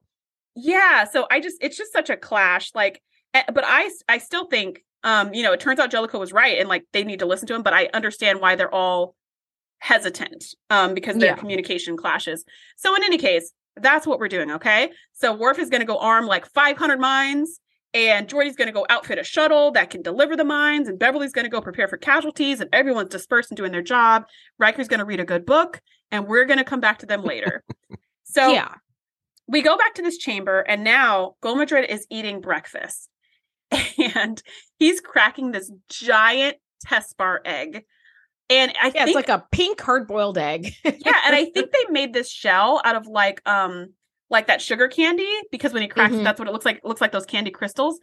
Yeah, so I just it's just such a clash like eh, but I I still think um you know it turns out Jellicoe was right and like they need to listen to him but I understand why they're all hesitant um because their Yeah. communication clashes. So in any case, that's what we're doing, okay? So Worf is going to go arm like 500 mines and Geordi's going to go outfit a shuttle that can deliver the mines and Beverly's going to go prepare for casualties and everyone's dispersed and doing their job. Riker's going to read a good book and we're going to come back to them later. *laughs* So yeah. we go back to this chamber and now Gul Madred is eating breakfast *laughs* and he's cracking this giant taspar egg. And i Yeah, think it's like a pink hard boiled egg. yeah and i *laughs* think they made this shell out of like um like that sugar candy because when he cracks it Mhm. that's what it looks like it looks like those candy crystals.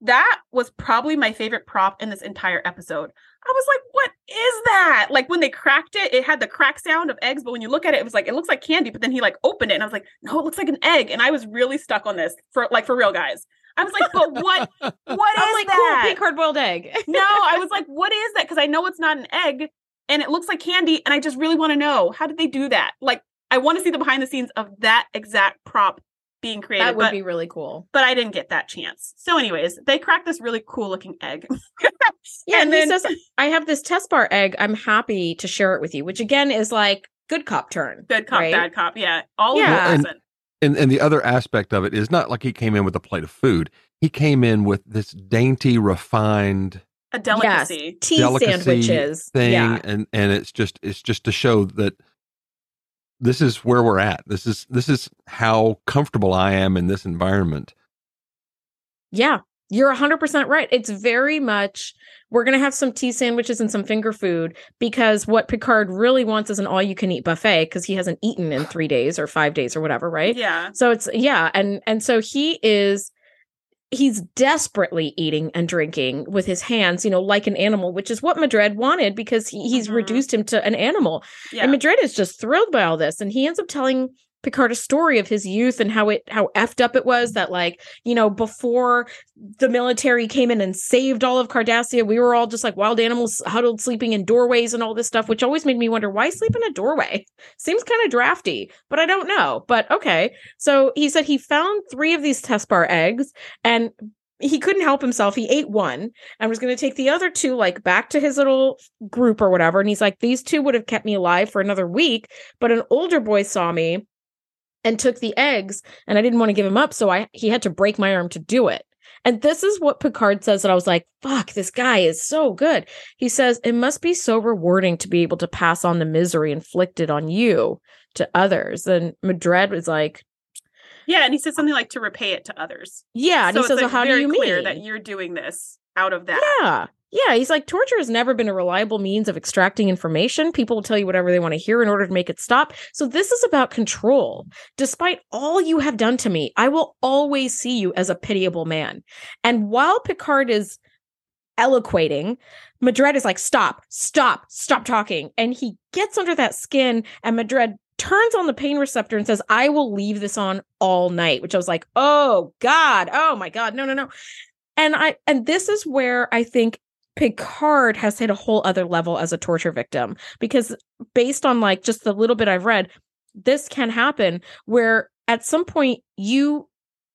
That was probably my favorite prop in this entire episode. I was like what is that? Like when they cracked it it had the crack sound of eggs but when you look at it it was like it looks like candy but then he like opened it and i was like no it looks like an egg and i was really stuck on this for like for real guys i was like but what what *laughs* is I'm like, that cool, pink hard boiled egg. *laughs* no, I was *laughs* like, what is that? Because I know it's not an egg and it looks like candy. And I just really want to know how did they do that? Like, I want to see the behind the scenes of that exact prop being created. that would but, be really cool. but I didn't get that chance. So, anyways, they cracked this really cool looking egg. Yeah, And and, he then- says, I have this taspar egg. I'm happy to share it with you, which again is like good cop turn. Good cop, right? bad cop. Yeah. All Yeah. of And- it. And and the other aspect of it is not like he came in with a plate of food. He came in with this dainty, refined A delicacy. Tea delicacy sandwiches. thing, Yeah. and and it's just it's just to show that this is where we're at. This is this is how comfortable I am in this environment. Yeah. You're 100% right. It's very much we're going to have some tea sandwiches and some finger food because what Picard really wants is an all you can eat buffet because he hasn't eaten in 3 days or 5 days or whatever, right? Yeah. So it's yeah, and and so he is he's desperately eating and drinking with his hands, you know, like an animal, which is what Madred wanted because he, he's Mhm. reduced him to an animal. Yeah. And Madred is just thrilled by all this. And he ends up telling Picard a story of his youth and how it how effed up it was that like, you know, before the military came in and saved all of Cardassia, we were all just like wild animals huddled sleeping in doorways and all this stuff, which always made me wonder why sleep in a doorway? *laughs* Seems kind of drafty, but I don't know. But okay. So he said he found three of these taspar eggs and he couldn't help himself. He ate one and was going to take the other two like back to his little group or whatever. And he's like, these two would have kept me alive for another week. But an older boy saw me and took the eggs, and I didn't want to give him up. So I he had to break my arm to do it. And this is what Picard says that I was like, fuck, this guy is so good. He says, it must be so rewarding to be able to pass on the misery inflicted on you to others. And Madred was like, Yeah, and he said something like to repay it to others. yeah. And so he says, like, well, how do you clear mean? that you're doing this out of that? Yeah. Yeah. He's like, torture has never been a reliable means of extracting information. People will tell you whatever they want to hear in order to make it stop. So this is about control. Despite all you have done to me, I will always see you as a pitiable man. And while Picard is eloquating, Madred is like, stop, stop, stop talking. And he gets under that skin, and Madred turns on the pain receptor and says, I will leave this on all night, which I was like, oh God, oh my God, no, no, no. And I and this is where I think Picard has hit a whole other level as a torture victim because based on like just the little bit I've read, this can happen where at some point you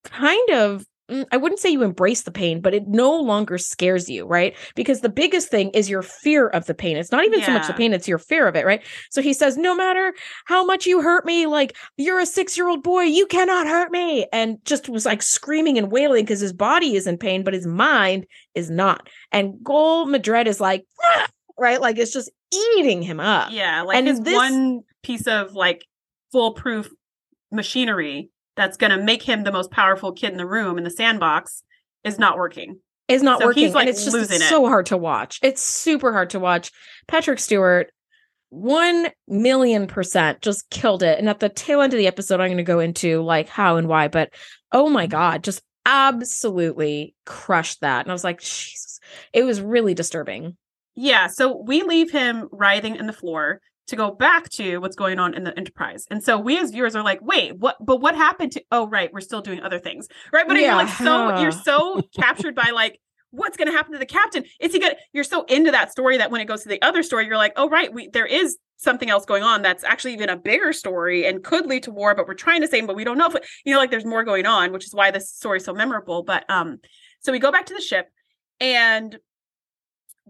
kind of I wouldn't say you embrace the pain, but it no longer scares you, right? Because the biggest thing is your fear of the pain. It's not even so much the pain, it's your fear of it, right? So he says, No matter how much you hurt me, like you're a six year old boy, you cannot hurt me. And just was like screaming and wailing because his body is in pain, but his mind is not. And Gul Madred is like, "Ah!" right? Like it's just eating him up. Yeah, like And his this- one piece of like foolproof machinery that's going to make him the most powerful kid in the room in the sandbox is not working. is not So working. he's, like, and it's just losing it's it. so hard to watch. It's super hard to watch. Patrick Stewart, one million percent just killed it. And at the tail end of the episode, I'm going to go into like how and why, but oh my mm-hmm. God, just absolutely crushed that. And I was like, Jesus, it was really disturbing. Yeah, so we leave him writhing in the floor to go back to what's going on in the Enterprise. And so we as viewers are like, "Wait, what but what happened to Oh, right, we're still doing other things." Right? But you're like so you're so *laughs* captured by like what's going to happen to the captain? Is he going you're so into that story that when it goes to the other story, you're like, "Oh, right, we there is something else going on that's actually even a bigger story and could lead to war, but we're trying to say, but we don't know if it, you know like there's more going on, which is why this story is so memorable. But um so we go back to the ship and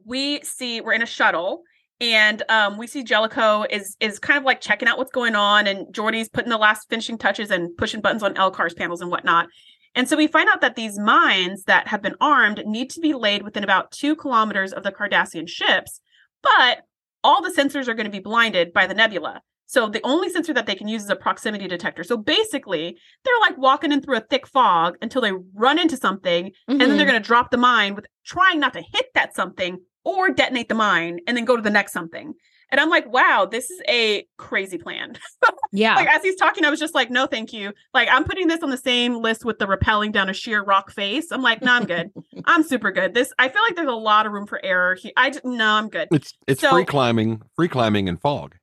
we see we're in a shuttle and um, we see Jellicoe is is kind of like checking out what's going on, and Geordi's putting the last finishing touches and pushing buttons on LCARS panels and whatnot. And so we find out that these mines that have been armed need to be laid within about two kilometers of the Cardassian ships, but all the sensors are going to be blinded by the nebula. So the only sensor that they can use is a proximity detector. So basically, they're like walking in through a thick fog until they run into something and then they're Mhm. going to drop the mine with trying not to hit that something or detonate the mine and then go to the next something. And I'm like, wow, this is a crazy plan. *laughs* yeah. like as he's talking, I was just like, no, thank you. Like I'm putting this on the same list with the rappelling down a sheer rock face. I'm like, no, I'm good. *laughs* I'm super good. This I feel like there's a lot of room for error. He, I just, no, I'm good. It's it's So- free climbing, free climbing and fog.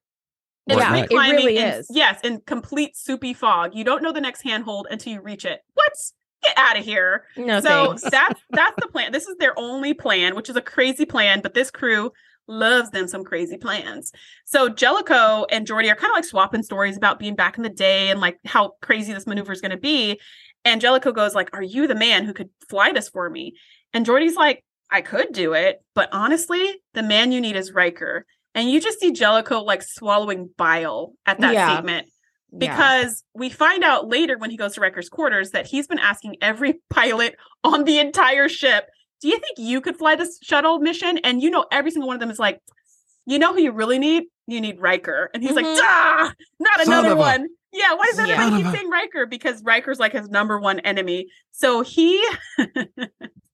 It's Yeah, Like it really in- is. Yes, in complete soupy fog. You don't know the next handhold until you reach it. What? Get out of here. no so thanks. that's that's the plan. This is their only plan, which is a crazy plan, but this crew loves them some crazy plans. So Jellicoe and Geordi are kind of like swapping stories about being back in the day and like how crazy this maneuver is going to be. And Jellicoe goes like, "Are you the man who could fly this for me?" And Geordi's like, "I could do it, but honestly, the man you need is Riker." And you just see Jellicoe like swallowing bile at that Yeah. statement Yeah. because we find out later when he goes to Riker's quarters that he's been asking every *laughs* pilot on the entire ship, "Do you think you could fly this shuttle mission?" And you know, every single one of them is like, "You know who you really need? You need Riker." And he's Mhm. like, "Ah, not Son another of a- one." Yeah, why does Yeah. everybody Son keep of saying Riker? Because Riker's like his number one enemy. So he *laughs*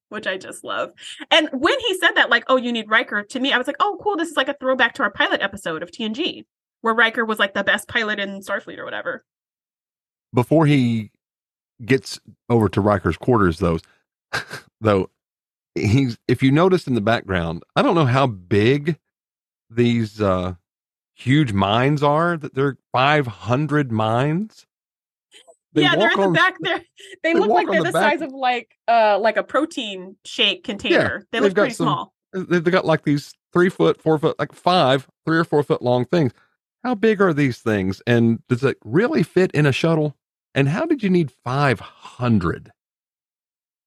which I just love. And when he said that, like, oh, you need Riker, to me, I was like, oh, cool. This is like a throwback to our pilot episode of TNG, where Riker was like the best pilot in Starfleet or whatever. Before he gets over to Riker's quarters, though, *laughs* though he's if you notice in the background, I don't know how big these uh huge mines are. That they're five hundred mines. They yeah, they're in the back there. *laughs* They, they look like they're the, the size of like uh like a protein shake container. Yeah, they look pretty some, small. They've got like these three foot, four foot, like five, three or four foot long things. How big are these things? And does it really fit in a shuttle? And how did you need five hundred?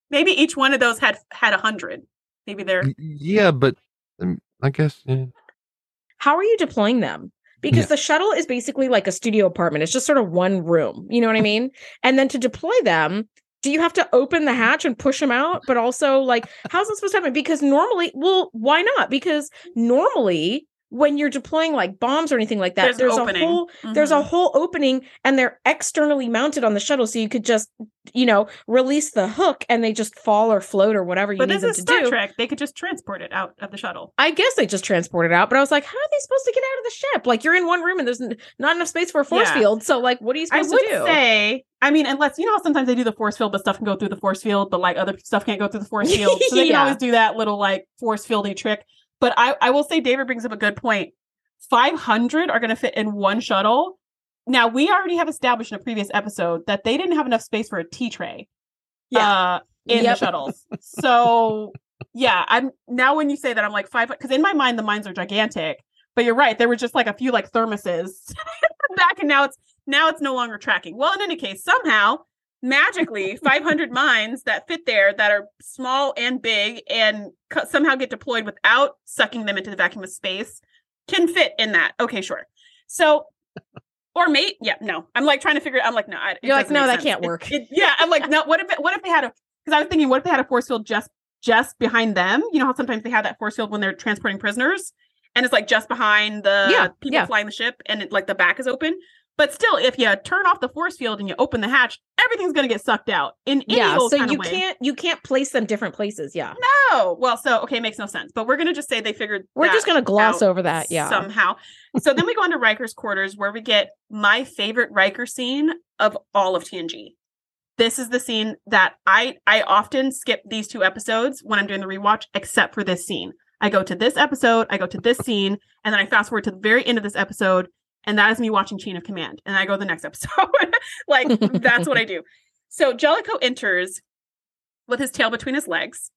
Maybe each one of those had had a hundred. Maybe they're yeah, but um, I guess. Yeah. How are you deploying them? because yeah. the shuttle is basically like a studio apartment. It's just sort of one room. You know what I mean? And then to deploy them, do you have to open the hatch and push them out? But also, like, how's this supposed to happen? Because normally, well, why not? Because normally when you're deploying like bombs or anything like that there's, there's a whole mm-hmm. there's a whole opening and they're externally mounted on the shuttle so you could just you know release the hook and they just fall or float or whatever you but need them to Star do Trek they could just transport it out of the shuttle I guess they just transport it out but I was like how are they supposed to get out of the ship like you're in one room and there's not enough space for a force yeah. field so like what are you supposed I to do say I mean, unless you know sometimes they do the force field, but stuff can go through the force field, but like other stuff can't go through the force *laughs* field. So they yeah. can always do that little like force fieldy trick. But I, I will say David brings up a good point. point 500 are going to fit in one shuttle. Now, we already have established in a previous episode that they didn't have enough space for a tea tray yeah. Uh, in yep. the shuttles. So, yeah, I'm now when you say that, I'm like five because in my mind the mines are gigantic. But you're right, there were just like a few like thermoses *laughs* back, and now it's now it's no longer tracking. Well, in any case, somehow magically *laughs* 500 mines that fit there that are small and big and somehow get deployed without sucking them into the vacuum of space can fit in that. Okay, sure. So, or mate, yeah, no. I'm like trying to figure. I'm like, no. You're like, no, that sense. can't work. It, it, yeah, I'm like, no. What if what if they had a? Because I was thinking, what if they had a force field just just behind them? You know how sometimes they have that force field when they're transporting prisoners, and it's like just behind the yeah, people yeah. flying the ship, and it, like the back is open. But still, if you turn off the force field and you open the hatch, everything's going to get sucked out. In yeah, so you can't you can't place them different places. Yeah. No. Well, so okay, makes no sense. But we're going to just say they figured. We're just going to gloss over that. Yeah. Somehow. so then we go into Riker's quarters, where we get my favorite Riker scene of all of TNG. This is the scene that I I often skip these two episodes when I'm doing the rewatch, except for this scene. I go to this episode, I go to this scene, and then I fast forward to the very end of this episode, and that is me watching Chain of Command. And I go to the next episode. *laughs* like that's what I do. So Jellicoe enters with his tail between his legs.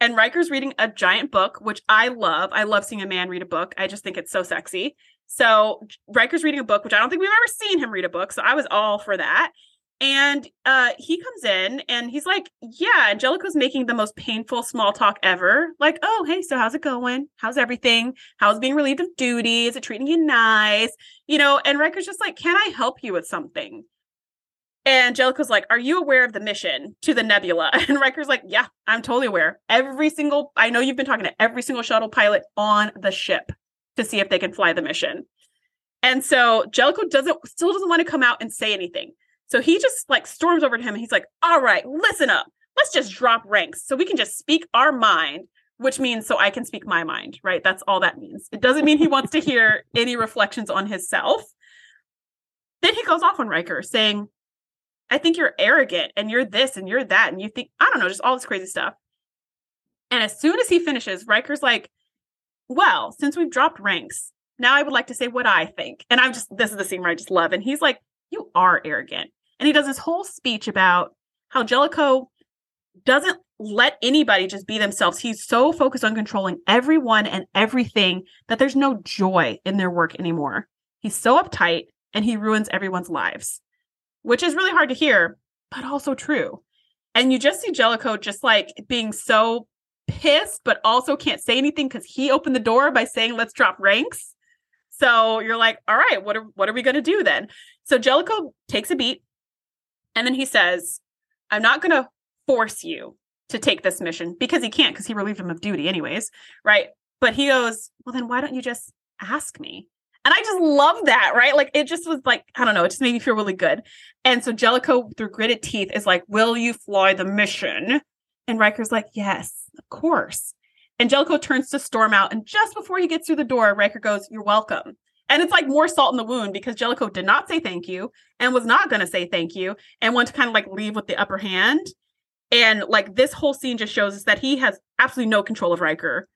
And Riker's reading a giant book, which I love. I love seeing a man read a book. I just think it's so sexy. So Riker's reading a book, which I don't think we've ever seen him read a book. So I was all for that. And uh, he comes in and he's like, Yeah, Jellicoe's making the most painful small talk ever. Like, oh, hey, so how's it going? How's everything? How's being relieved of duty? Is it treating you nice? You know, and Riker's just like, Can I help you with something? And Jellicoe's like, Are you aware of the mission to the nebula? *laughs* And Riker's like, Yeah, I'm totally aware. Every single, I know you've been talking to every single shuttle pilot on the ship to see if they can fly the mission. And so Jellicoe doesn't, still doesn't want to come out and say anything. So he just like storms over to him and he's like, all right, listen up. Let's just drop ranks so we can just speak our mind, which means so I can speak my mind, right? That's all that means. It doesn't mean he wants to hear *laughs* any reflections on himself. Then he goes off on Riker saying, I think you're arrogant and you're this and you're that. And you think, I don't know, just all this crazy stuff. And as soon as he finishes, Riker's like, well, since we've dropped ranks, now I would like to say what I think. And I'm just, this is the scene where I just love. And he's like, you are arrogant. And he does this whole speech about how Jellicoe doesn't let anybody just be themselves. He's so focused on controlling everyone and everything that there's no joy in their work anymore. He's so uptight and he ruins everyone's lives, which is really hard to hear, but also true. And you just see Jellicoe just like being so pissed, but also can't say anything because he opened the door by saying, let's drop ranks. So you're like, all right, what are what are we gonna do then? So Jellicoe takes a beat and then he says, I'm not going to force you to take this mission because he can't because he relieved him of duty anyways, right? But he goes, well, then why don't you just ask me? And I just love that, right? Like it just was like, I don't know, it just made me feel really good. And so Jellicoe, through gritted teeth, is like, Will you fly the mission? And Riker's like, yes, of course. And Jellicoe turns to storm out. And just before he gets through the door, Riker goes, You're welcome. And it's like more salt in the wound because Jellicoe did not say thank you and was not going to say thank you and want to kind of like leave with the upper hand. And like this whole scene just shows us that he has absolutely no control of Riker,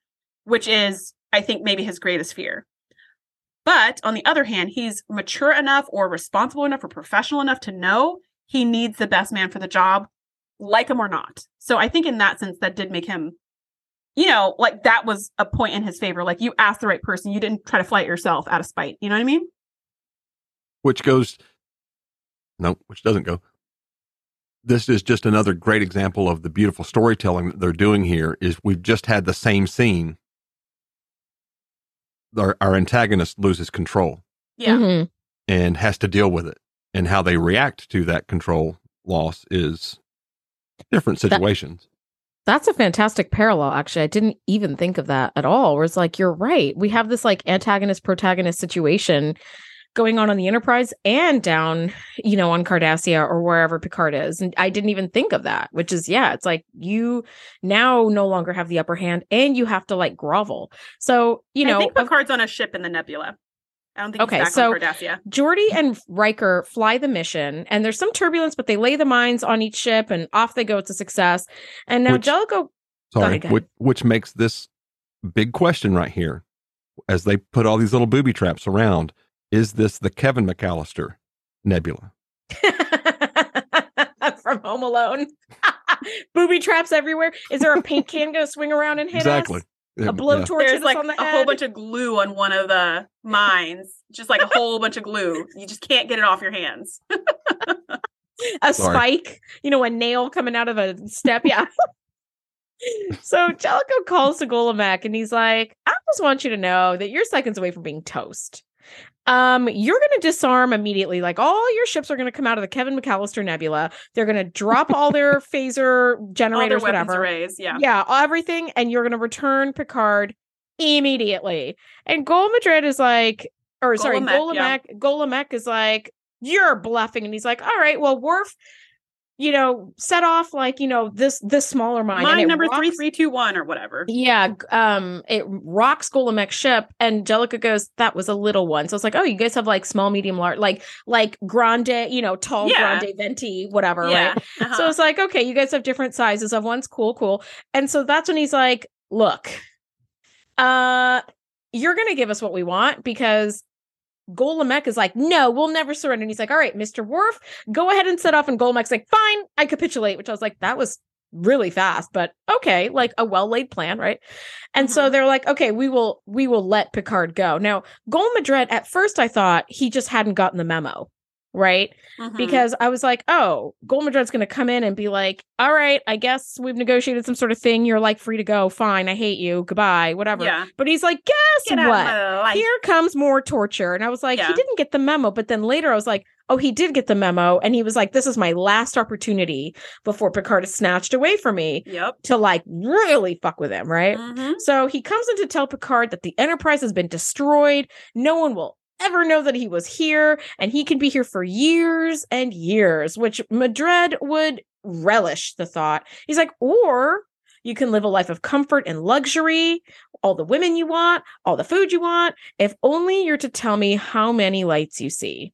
which is, I think, maybe his greatest fear. But on the other hand, he's mature enough or responsible enough or professional enough to know he needs the best man for the job, like him or not. So I think in that sense, that did make him, you know, like that was a point in his favor. Like you asked the right person, you didn't try to flight yourself out of spite. You know what I mean? Which goes, no, which doesn't go. This is just another great example of the beautiful storytelling that they're doing here. Is we've just had the same scene our, our antagonist loses control Yeah. Mhm. and has to deal with it. And how they react to that control loss is different That- situations. That's a fantastic parallel, actually. I didn't even think of that at all. Where it's like, you're right. We have this like antagonist protagonist situation going on on the Enterprise and down, you know, on Cardassia or wherever Picard is. And I didn't even think of that, which is, yeah, it's like you now no longer have the upper hand and you have to like grovel. So, you know, I think of- Picard's on a ship in the Nebula. I don't think Okay, he's back so- on Cardassia. Geordi and Riker fly the mission, and there's some turbulence, but they lay the mines on each ship, and off they go. It's a success. And now Which- Jellicoe, Sorry, ahead, which, which makes this big question right here as they put all these little booby traps around. Is this the Kevin McAllister nebula? *laughs* from Home Alone, *laughs* booby traps everywhere. Is there a paint can going to swing around and hit exactly. us? Yeah, A blowtorch hit There's like on the a head? whole bunch of glue on one of the mines, just like a whole bunch of glue. You just can't get it off your hands. *laughs* a Sorry. spike, you know, a nail coming out of a step. Yeah. *laughs* so Jellicoe calls to Gul Lemec and he's like, I just want you to know that you're seconds away from being toast. Um, you're gonna disarm immediately. Like all your ships are gonna come out of the Kevin McAllister Nebula. They're gonna drop all their *laughs* phaser All their generators, whatever. arrays. Yeah. Yeah, everything, and you're gonna return Picard immediately. And Gul Madred is like, or sorry, Gul Lemec, yeah. Gul Lemec is like, you're bluffing, and he's like, all right, well, Worf, you know, set off like you know this this smaller mine, Mine number rocks- three, three, two, one, or whatever. Yeah, um, it rocks Gul Lemec's ship, and Jellicoe goes, "That was a little one." So it's like, oh, you guys have like small, medium, large, like like grande, you know, tall, Yeah. grande, venti, whatever, yeah. right? Uh-huh. So it's like, okay, you guys have different sizes of ones. Cool, cool. And so that's when he's like, look, uh, you're gonna give us what we want because Gul Lemec is like, no, we'll never surrender. And he's like, all right, Mr. Worf, go ahead and set off. And Gul Lemec's like, fine, I capitulate, which I was like, that was really fast, but okay, like a well-laid plan, right? And so Mhm. they're like, okay, we will we will let Picard go. Now, Gul Madred, at first I thought he just hadn't gotten the memo, right? Mhm. because I was like, oh, Gul Madred's going to come in and be like, all right, I guess we've negotiated some sort of thing. You're like free to go. Fine. I hate you. Goodbye. Whatever. yeah. But he's like, guess Get what? Here comes more torture. And I was like, he didn't get the memo. But then later I was like, oh, he did get the memo. And he was like, this is my last opportunity before Picard is snatched away from me Yep. to like really fuck with him. Right. Mhm. So he comes in to tell Picard that the Enterprise has been destroyed. No one will ever know that he was here, and he can be here for years and years, which Madred would relish the thought. He's like, or you can live a life of comfort and luxury, all the women you want, all the food you want, if only you're to tell me how many lights you see.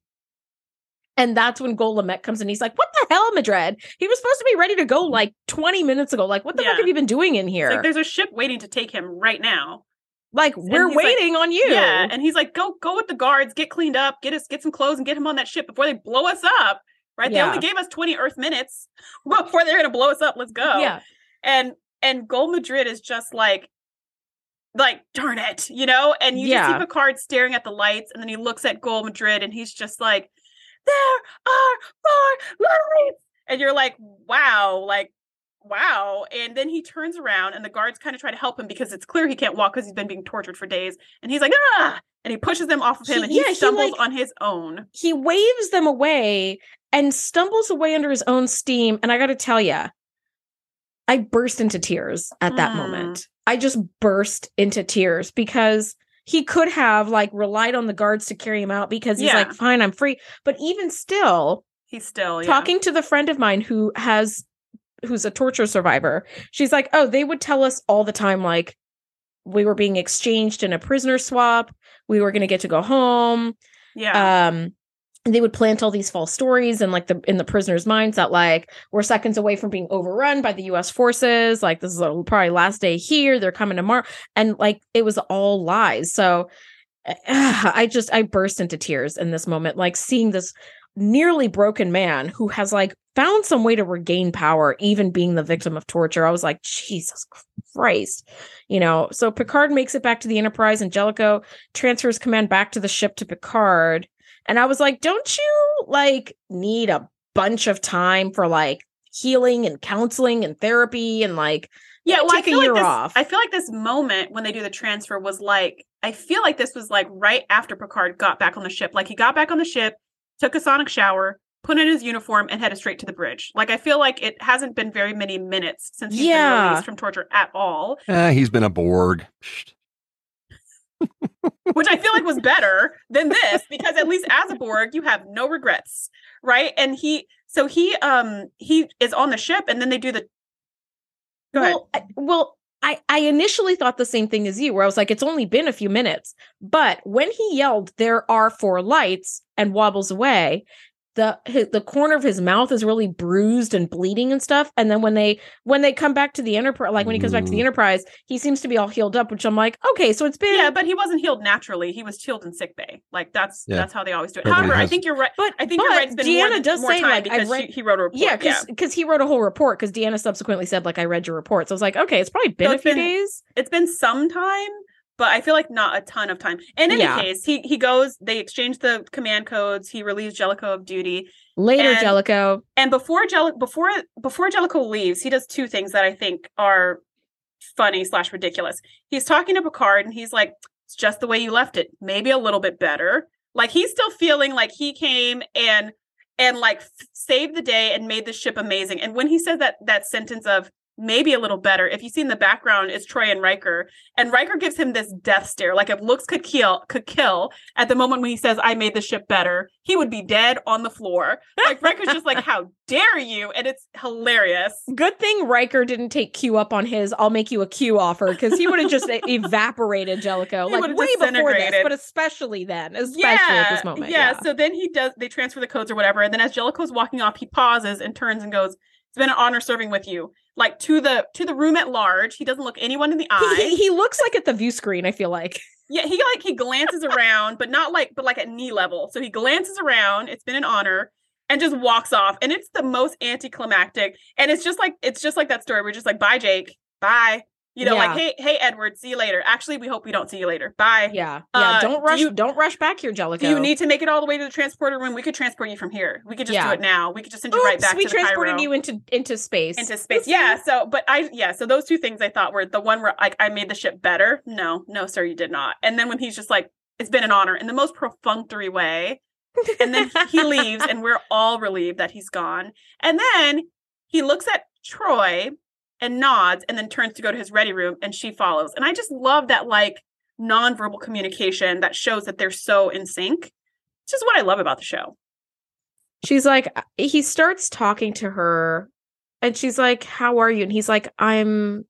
And that's when Gul Lemec comes in. He's like, What the hell, Madred? He was supposed to be ready to go like 20 minutes ago. Like, what the fuck have you been doing in here? Like, there's a ship waiting to take him right now. We're he's like, waiting on you. Yeah, and he's like, "Go, go with the guards, get cleaned up, get us, get some clothes, and get him on that ship before they blow us up." Right? They only gave us twenty Earth minutes *laughs* before they're gonna blow us up. Let's go. Yeah. And and Gul Madred is just like, like darn it, you know. And you Yeah. just see Picard staring at the lights, and then he looks at Gul Madred, and he's just like, "There are more lights," and you're like, "Wow!" Like. Wow. And then he turns around and the guards kind of try to help him because it's clear he can't walk because he's been being tortured for days. And he's like, ah, and he pushes them off of him He- and he yeah, he, stumbles like- on his own. He waves them away and stumbles away under his own steam. And I got to tell you, I burst into tears at that Mm. moment. I just burst into tears because he could have like relied on the guards to carry him out because he's Yeah. like, fine, I'm free. But even still, He's still yeah. talking to the friend of mine who has who's a torture survivor. She's like, "Oh, they would tell us all the time like we were being exchanged in a prisoner swap. We were going to get to go home. Yeah. Um they would plant all these false stories and like the in the prisoners' minds that like we're seconds away from being overrun by the U.S. forces. Like this is probably last day here. They're coming tomorrow, and like it was all lies. So uh, *sighs* I just I burst into tears in this moment, like seeing this nearly broken man who has like found some way to regain power, even being the victim of torture. I was like, Jesus Christ, you know. So Picard makes it back to the Enterprise, and Jellicoe transfers command back to the ship to Picard. And I was like, don't you like need a bunch of time for like healing and counseling and therapy and like yeah, well, I take a year like this, off. I feel like this moment when they do the transfer was like I feel like this was like right after Picard got back on the ship. Like he got back on the ship, took a sonic shower, put in his uniform, and headed straight to the bridge. Like I feel like it hasn't been very many minutes since he's been released from torture at all. Eh, he's been a Borg. Which I feel like was *laughs* better than this because at least as a Borg, you have no regrets, right? And he, so he, um, he is on the ship, and then they do the. Go ahead. well, I, well, I I initially thought the same thing as you, where I was like, it's only been a few minutes, but when he yelled, "There are four lights," and wobbles away. The his, the corner of his mouth is really bruised and bleeding and stuff. And then when they when they come back to the enterprise, like when he comes back to the enterprise, he seems to be all healed up. Which I'm like, okay, so it's been Yeah, but he wasn't healed naturally. He was healed in sick bay. Like that's Yeah. that's how they always do it. Everybody However, I think you're right. But I think you're right. It's been more, Deanna than, does more say like I because read, she, he wrote a report. yeah, because because he wrote a whole report. Because Deanna subsequently said like I read your report, so I was like, okay, it's probably been So a few been- days. it's been some time, but I feel like not a ton of time. In any Yeah. case, he he goes. They exchange the command codes. He relieves Jellicoe of duty. Later, And- Jellicoe. And before Jellicoe before before Jellicoe leaves, he does two things that I think are funny slash ridiculous. He's talking to Picard and he's like, "It's just the way you left it. Maybe a little bit better." Like he's still feeling like he came and and like f- saved the day and made the ship amazing. And when he says that that sentence of maybe a little better, if you see in the background, it's Troi and Riker, and Riker gives him this death stare, like if looks could kill could kill at the moment when he says, "I made the ship better," he would be dead on the floor. *laughs* Like Riker's just like, "How dare you?" And it's hilarious. Good thing Riker didn't take Q up on his "I'll make you a Q offer" because he would have just *laughs* evaporated Jellicoe like way before this, but especially then, especially at this moment. Yeah. Yeah, So then he does. They transfer the codes or whatever, and then as Jellicoe's walking off, he pauses and turns and goes, "It's been an honor serving with you." Like to the to the room at large. He doesn't look anyone in the eye. he, he looks like at the view screen. I feel like *laughs* yeah, he like he glances around, but not like but like at knee level. So he glances around. It's been an honor. And just walks off, and it's the most anticlimactic. And it's just like it's just like that story. We're just like, "Bye, Jake. Bye." You know, like, "Hey, hey, Edward. See you later." Actually, we hope we don't see you later. Bye. yeah, yeah. Uh, don't do rush. you- don't rush back here, Jellicoe. Do you need to make it all the way to the transporter room? We could transport you from here. We could just do it now. We could just send you right back we transported you into into space. into space. Yeah. So, but I yeah. So those two things I thought were the one where like I made the ship better. No, no, sir, you did not. And then when he's just like, it's been an honor in the most perfunctory way. And then he- he leaves, and we're all relieved that he's gone. And then he looks at Troi and nods, and then turns to go to his ready room, and she follows. And I just love that like nonverbal communication that shows that they're so in sync. It's just what I love about the show. She's like, uh, he starts talking to her, and she's like, "How are you?" And he's like, "I'm,"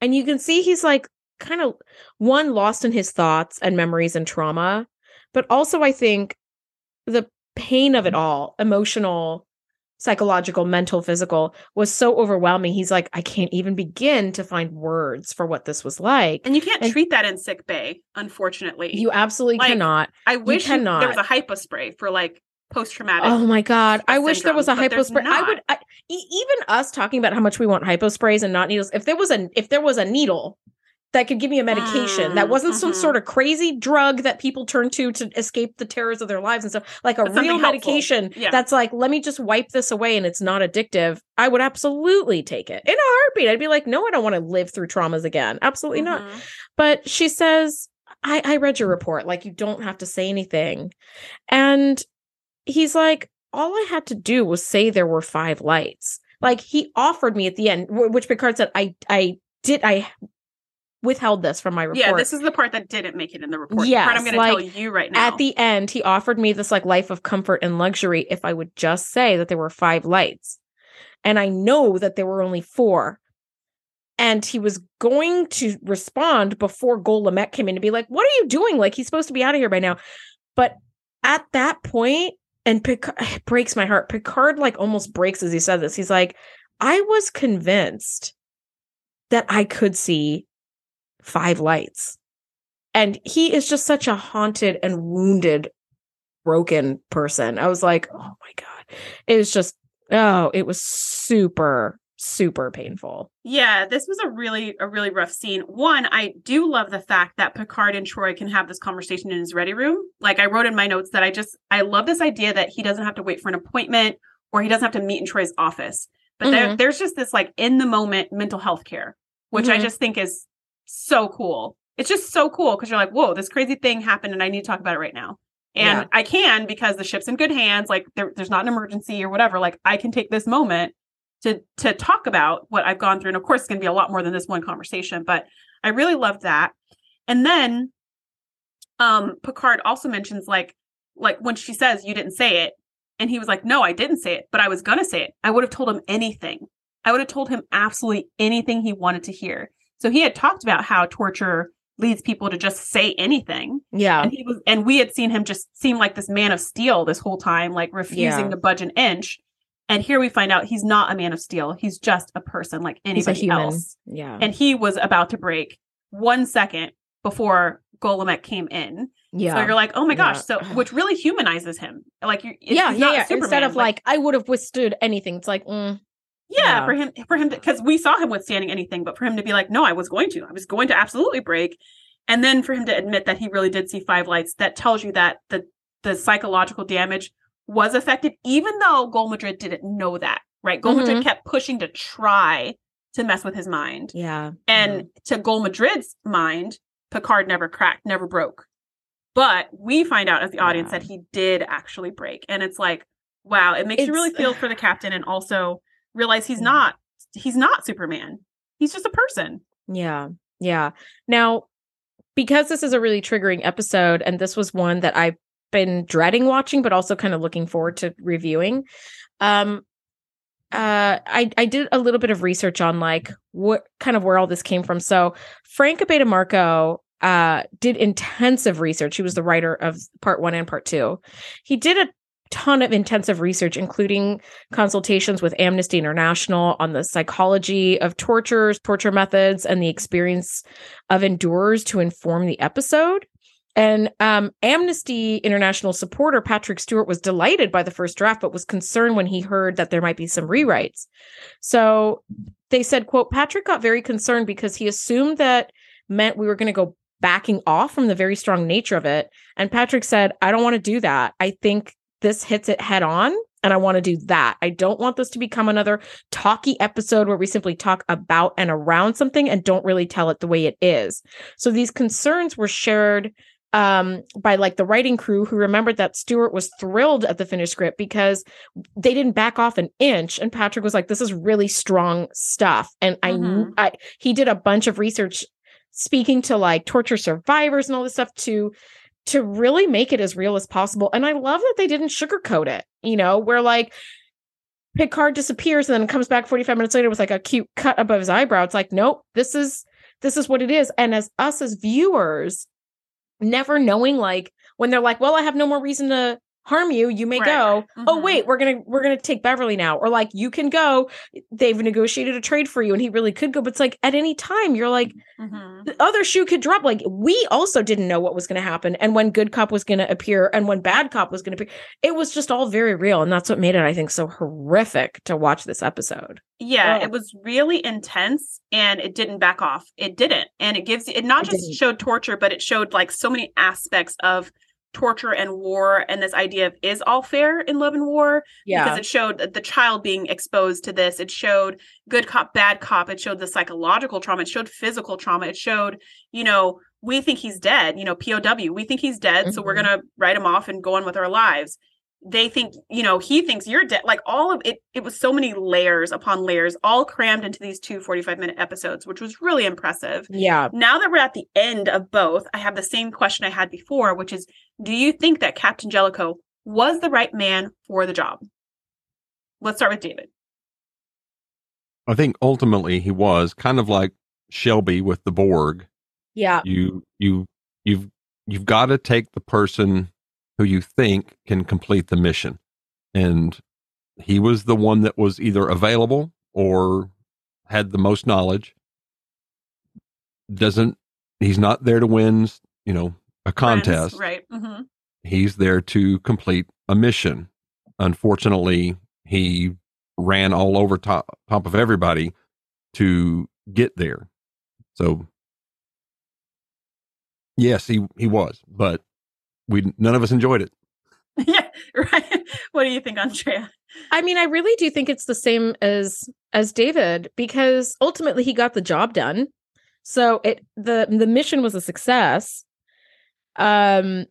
and you can see he's like kind of one lost in his thoughts and memories and trauma, but also I think the pain of it mm-hmm. all, emotional, psychological, mental, physical, was so overwhelming. He's like, I can't even begin to find words for what this was like. And you can't And- treat that in sick bay, unfortunately. You absolutely Like, cannot. I wish you- cannot. there was a hypo spray for like post traumatic. Oh my god! I wish there was a hypospray. I would I, e- even us talking about how much we want hyposprays and not needles. If there was a if there was a needle that could give me a medication that Mm, wasn't some mhm. sort of crazy drug that people turn to to escape the terrors of their lives and stuff, like a real medication Yeah. that's like, let me just wipe this away and it's not addictive. I would absolutely take it in a heartbeat. I'd be like, no, I don't want to live through traumas again. Absolutely not. Mhm. But she says, I, I read your report. Like, you don't have to say anything. And he's like, all I had to do was say there were five lights. Like, he offered me at the end, which Picard said, I, I did, I withheld this from my report. Yeah, this is the part that didn't make it in the report. Yeah, I'm going to like, tell you right now. At the end, he offered me this like life of comfort and luxury if I would just say that there were five lights. and I know that there were only four. And he was going to respond before Gul came in to be like, What are you doing? Like, he's supposed to be out of here by now. But at that point, and Picard *sighs* it breaks my heart. Picard like almost breaks as he said this. He's like, I was convinced that I could see five lights. And he is just such a haunted and wounded, broken person. I was like, oh my God. It was just, oh, it was super, super painful. Yeah, this was a really, a really rough scene. One, I do love the fact that Picard and Troi can have this conversation in his ready room. Like I wrote in my notes that I just, I love this idea that he doesn't have to wait for an appointment or he doesn't have to meet in Troi's office. But mm-hmm. there, there's just this like in the moment mental health care, which mm-hmm. I just think is so cool. It's just so cool because you're like, whoa, this crazy thing happened and I need to talk about it right now. And yeah. I can because the ship's in good hands. Like there, there's not an emergency or whatever. Like I can take this moment to to talk about what I've gone through. And of course, it's going to be a lot more than this one conversation. But I really loved that. And then, um, Picard also mentions like like when she says you didn't say it, and he was like, no, I didn't say it, but I was gonna say it. I would have told him anything. I would have told him absolutely anything he wanted to hear. So he had talked about how torture leads people to just say anything. Yeah. And he was and we had seen him just seem like this man of steel this whole time, like refusing yeah. to budge an inch. And here we find out he's not a man of steel. He's just a person like anybody else. Yeah. And he was about to break one second before Gul came in. Yeah. So you're like, oh my gosh. Yeah. So *sighs* which really humanizes him. Like you're yeah, yeah, yeah. Instead of like, like, I would have withstood anything. It's like, mm, yeah, yeah, for him, for him, because we saw him withstanding anything, but for him to be like, no, I was going to, I was going to absolutely break, and then for him to admit that he really did see five lights, that tells you that the the psychological damage was affected, even though Gul Madred didn't know that, right? Gul mm-hmm. Madred kept pushing to try to mess with his mind, yeah, and yeah. to Gul Madred's mind, Picard never cracked, never broke, but we find out as the audience yeah. that he did actually break, and it's like, wow, it makes it's, you really feel for the captain, and also realize he's not he's not Superman. He's just a person. Yeah. Yeah. Now, because this is a really triggering episode and this was one that I've been dreading watching but also kind of looking forward to reviewing, um uh I I did a little bit of research on like what kind of where all this came from. So, Frank Abatemarco uh did intensive research. He was the writer of part 1 and part 2. He did a ton of intensive research, including consultations with Amnesty International on the psychology of tortures, torture methods, and the experience of endurers to inform the episode. And um, Amnesty International supporter Patrick Stewart was delighted by the first draft, but was concerned when he heard that there might be some rewrites. So they said, quote, Patrick got very concerned because he assumed that meant we were going to go backing off from the very strong nature of it. And Patrick said, I don't want to do that. I think this hits it head on and I want to do that. I don't want this to become another talky episode where we simply talk about and around something and don't really tell it the way it is. So these concerns were shared um, by like the writing crew who remembered that Stewart was thrilled at the finished script because they didn't back off an inch. And Patrick was like, "This is really strong stuff." And mm-hmm. I, I, he did a bunch of research speaking to like torture survivors and all this stuff to to really make it as real as possible. And I love that they didn't sugarcoat it, you know, where like Picard disappears and then comes back 45 minutes later with like a cute cut above his eyebrow. It's like, nope, this is this is what it is. And as us as viewers, never knowing like when they're like, well, I have no more reason to harm you you may right. go oh, mm-hmm. oh wait we're gonna we're gonna take beverly now or like you can go they've negotiated a trade for you and he really could go but it's like at any time you're like mm-hmm. the other shoe could drop like we also didn't know what was gonna happen and when good cop was gonna appear and when bad cop was gonna appear it was just all very real and that's what made it i think so horrific to watch this episode yeah oh. it was really intense and it didn't back off it didn't and it gives it not it just didn't. showed torture but it showed like so many aspects of torture and war and this idea of is all fair in love and war yeah because it showed the child being exposed to this it showed good cop bad cop it showed the psychological trauma it showed physical trauma it showed you know we think he's dead you know pow we think he's dead mm-hmm. so we're mm-hmm. gonna write him off and go on with our lives they think you know he thinks you're dead like all of it it was so many layers upon layers all crammed into these two 45 minute episodes which was really impressive yeah now that we're at the end of both i have the same question i had before which is do you think that captain jellicoe was the right man for the job let's start with david I think ultimately he was kind of like Shelby with the Borg. Yeah. You you you've you've got to take the person who you think can complete the mission. And he was the one that was either available or had the most knowledge. Doesn't he's not there to win, you know, a Friends, contest. right? hmm He's there to complete a mission. Unfortunately, he ran all over top, top of everybody to get there. So yes, he he was, but we none of us enjoyed it. *laughs* yeah, right. What do you think, Andrea? I mean, I really do think it's the same as as David because ultimately he got the job done. So it the the mission was a success. Um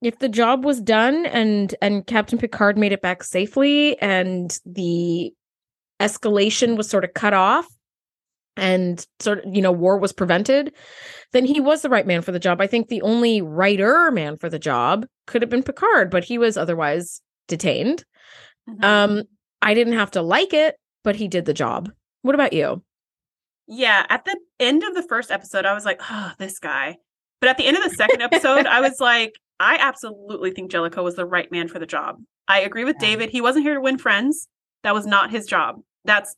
if the job was done and and Captain Picard made it back safely and the escalation was sort of cut off and sort of you know war was prevented then he was the right man for the job i think the only righter man for the job could have been picard but he was otherwise detained Mhm. um, I didn't have to like it, but he did the job. What about you? Yeah, at the end of the first episode, I was like, oh, this guy. But at the end of the second episode, I was like, I absolutely think Jellicoe was the right man for the job. I agree with Yeah. David. He wasn't here to win friends. That was not his job. That's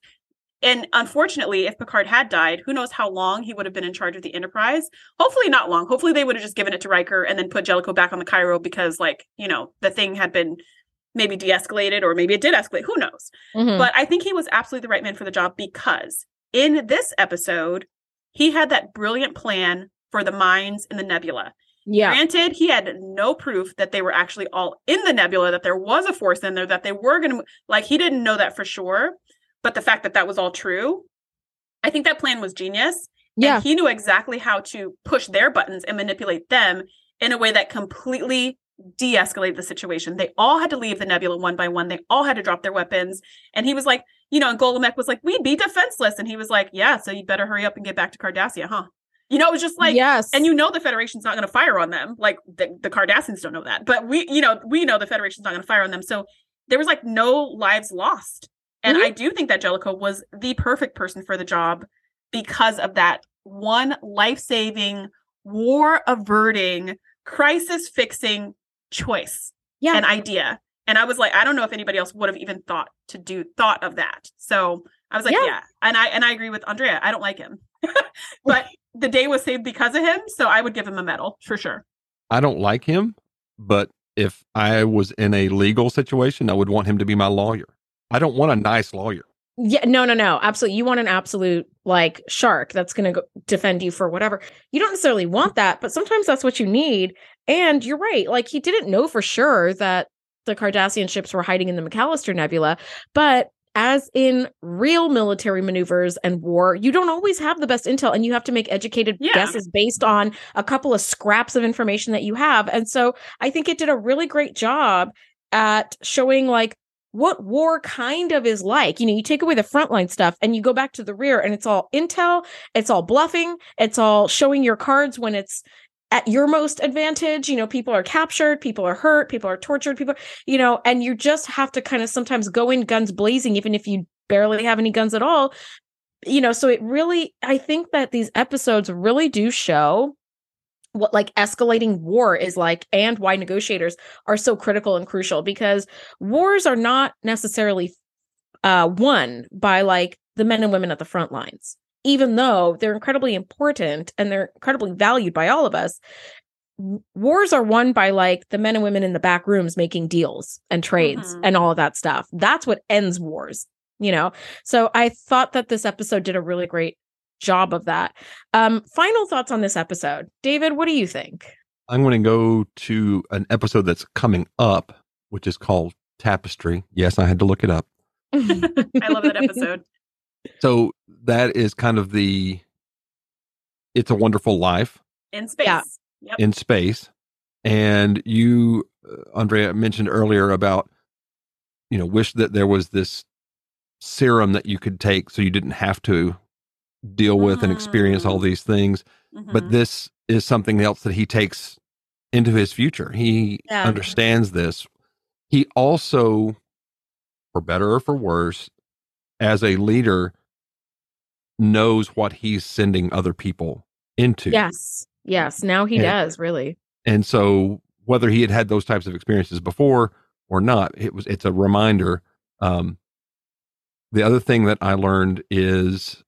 and unfortunately, if Picard had died, who knows how long he would have been in charge of the Enterprise. Hopefully not long. Hopefully they would have just given it to Riker and then put Jellicoe back on the Cairo because like, you know, the thing had been maybe de-escalated or maybe it did escalate. Who knows? Mhm. But I think he was absolutely the right man for the job because in this episode, he had that brilliant plan for the mines in the nebula. yeah, Granted, he had no proof that they were actually all in the nebula, that there was a force in there, that they were going to, like, he didn't know that for sure. But the fact that that was all true, I think that plan was genius. yeah, And he knew exactly how to push their buttons and manipulate them in a way that completely de escalated the situation. They all had to leave the nebula one by one. They all had to drop their weapons. And he was like, you know, and Gul Lemec was like, we'd be defenseless. And he was like, yeah, so you better hurry up and get back to Cardassia, huh? You know, it was just like, yes, and you know the Federation's not going to fire on them. Like the, the Cardassians don't know that, but we, you know, we know the Federation's not going to fire on them. So there was like no lives lost. And Mhm. I do think that Jellicoe was the perfect person for the job because of that one life-saving, war averting, crisis fixing choice yeah, and idea. And I was like, I don't know if anybody else would have even thought to do thought of that. So I was like, Yeah. yeah. And I and I agree with Andrea. I don't like him. *laughs* but the day was saved because of him, so I would give him a medal for sure. I don't like him, but if I was in a legal situation, I would want him to be my lawyer. I don't want a nice lawyer. yeah. No, no, no. Absolutely, you want an absolute like shark that's going to defend you for whatever. You don't necessarily want that, but sometimes that's what you need. And you're right. Like he didn't know for sure that the Cardassian ships were hiding in the McAllister Nebula, but as in real military maneuvers and war, you don't always have the best intel and you have to make educated Yeah. guesses based on a couple of scraps of information that you have. And so I think it did a really great job at showing like what war kind of is like. You know, you take away the frontline stuff and you go back to the rear and it's all intel, it's all bluffing, it's all showing your cards when it's at your most advantage. You know, people are captured, people are hurt, people are tortured, people, you know, and you just have to kind of sometimes go in guns blazing, even if you barely have any guns at all. You know, so it really, I think that these episodes really do show what like escalating war is like and why negotiators are so critical and crucial because wars are not necessarily uh won by like the men and women at the front lines. Even though they're incredibly important and they're incredibly valued by all of us wars are won by like the men and women in the back rooms making deals and trades Mhm. and all of that stuff. That's what ends wars you know? So i thought that this episode did a really great job of that um final thoughts on this episode david what do you think I'm going to go to an episode that's coming up, which is called Tapestry. Yes, I had to look it up. I love that *laughs* episode. So that is kind of the It's a Wonderful Life In space. Yeah. Yep. in space. And you, uh, Andrea, mentioned earlier about, you know, wish that there was this serum that you could take so you didn't have to deal with and experience all Mm. these things. But Mhm. this is something else that he takes into his future. He Yeah. understands this. He also, for better or for worse, as a leader knows what he's sending other people into. Yes. Yes. Now he And- does, really. And so whether he had had those types of experiences before or not, it was it's a reminder. Um, the other thing that I learned is,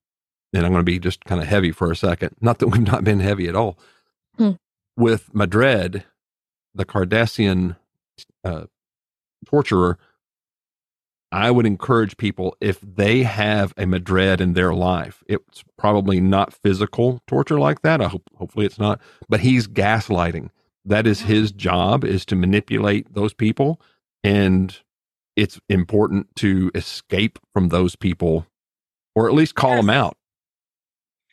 and I'm going to be just kind of heavy for a second. Not that we've not been heavy at all. Hmm. With Madred, the Cardassian uh, torturer, I would encourage people if they have a Madred in their life, it's probably not physical torture like that. I hope, hopefully, it's not. But he's gaslighting. That is his job is to manipulate those people, and it's important to escape from those people, or at least call Yes. them out.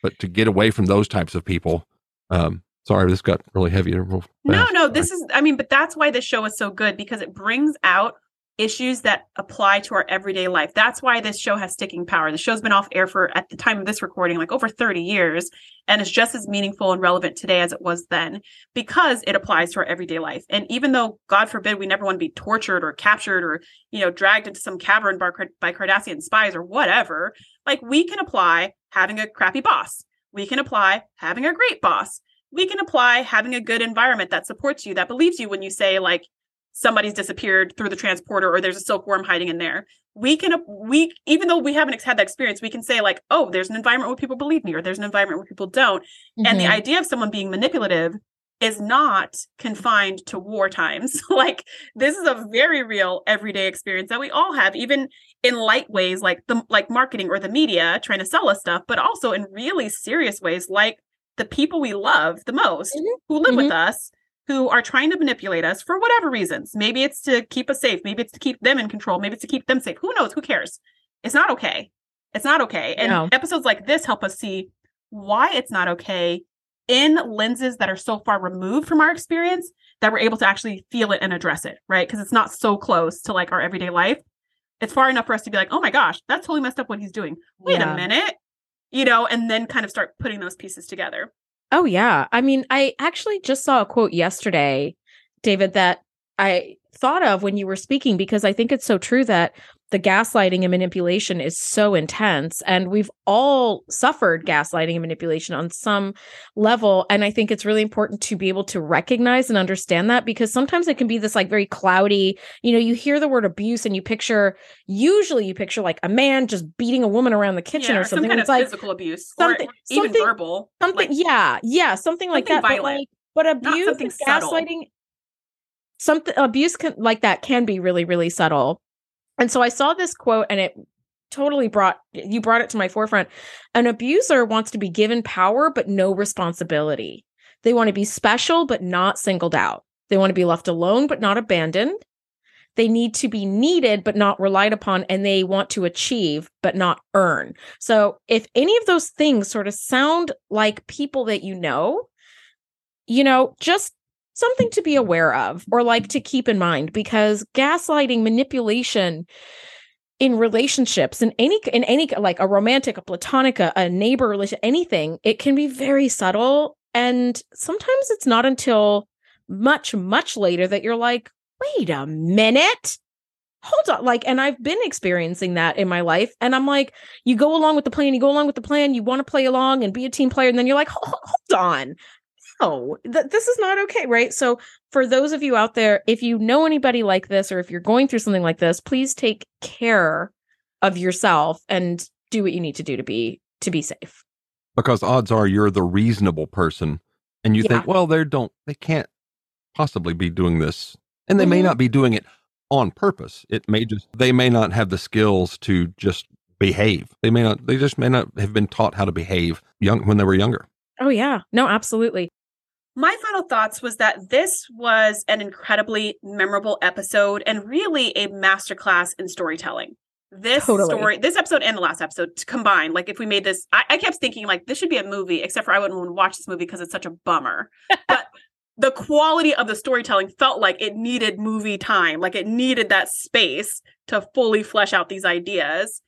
But to get away from those types of people, um, sorry, this got really heavy. real No, no, this is, I mean, but that's why this show is so good because it brings out issues that apply to our everyday life. That's why this show has sticking power. The show's been off air for, at the time of this recording, like over 30 years, and it's just as meaningful and relevant today as it was then because it applies to our everyday life. And even though, God forbid, we never want to be tortured or captured or, you know, dragged into some cavern by, by Cardassian spies or whatever, like we can apply having a crappy boss. We can apply having a great boss we can apply having a good environment that supports you, that believes you when you say like somebody's disappeared through the transporter or there's a silkworm hiding in there. We can we even though we haven't had that experience, we can say like, oh, there's an environment where people believe me, or there's an environment where people don't. And the Mhm. idea of someone being manipulative is not confined to war times. *laughs* like this is a very real everyday experience that we all have, even in light ways like the like marketing or the media trying to sell us stuff, but also in really serious ways like the people we love the most Mhm. who live with Mhm. us who are trying to manipulate us for whatever reasons. Maybe it's to keep us safe, maybe it's to keep them in control, maybe it's to keep them safe. Who knows? Who cares? It's not okay. It's not okay. And No. episodes like this help us see why it's not okay in lenses that are so far removed from our experience that we're able to actually feel it and address it, right? Because it's not so close to like our everyday life. It's far enough for us to be like, oh my gosh, that's totally messed up what he's doing. Wait Yeah. a minute. You know, and then kind of start putting those pieces together. Oh yeah. I mean, I actually just saw a quote yesterday, David, that I thought of when you were speaking because I think it's so true that the gaslighting and manipulation is so intense and we've all suffered gaslighting and manipulation on some level and I think it's really important to be able to recognize and understand that because sometimes it can be this like very cloudy, you know, you hear the word abuse and you picture usually you picture like a man just beating a woman around the kitchen Yeah, or some something. kind It's like physical abuse something- or even something- verbal. something like- yeah yeah something like something that but like but abuse something and subtle. gaslighting something abuse can, like that can be really really subtle and so i saw this quote and it totally brought you brought it to my forefront. An abuser wants to be given power but no responsibility. They want to be special but not singled out. They want to be left alone but not abandoned. They need to be needed but not relied upon and they want to achieve but not earn. So if any of those things sort of sound like people that you know you know just something to be aware of or like to keep in mind because gaslighting manipulation in relationships in any in any like a romantic a platonic a, a neighbor relation anything it can be very subtle and sometimes it's not until much much later that you're like wait a minute. Hold on. Like and i've been experiencing that in my life and i'm like you go along with the plan you go along with the plan you want to play along and be a team player and then you're like hold, hold on no th- this is not okay right? So for those of you out there if you know anybody like this or if you're going through something like this please take care of yourself and do what you need to do to be to be safe. Because odds are you're the reasonable person and you Yeah. think well they don't they can't possibly be doing this and they may Mhm. not be doing it on purpose. It may just they may not have the skills to just behave. They may not they just may not have been taught how to behave young when they were younger. Oh yeah. No absolutely My final thoughts was that this was an incredibly memorable episode and really a masterclass in storytelling. This Totally. story, this episode and the last episode combined, like if we made this, I, I kept thinking like this should be a movie, except for I wouldn't want to watch this movie because it's such a bummer. *laughs* but the quality of the storytelling felt like it needed movie time, like it needed that space to fully flesh out these ideas.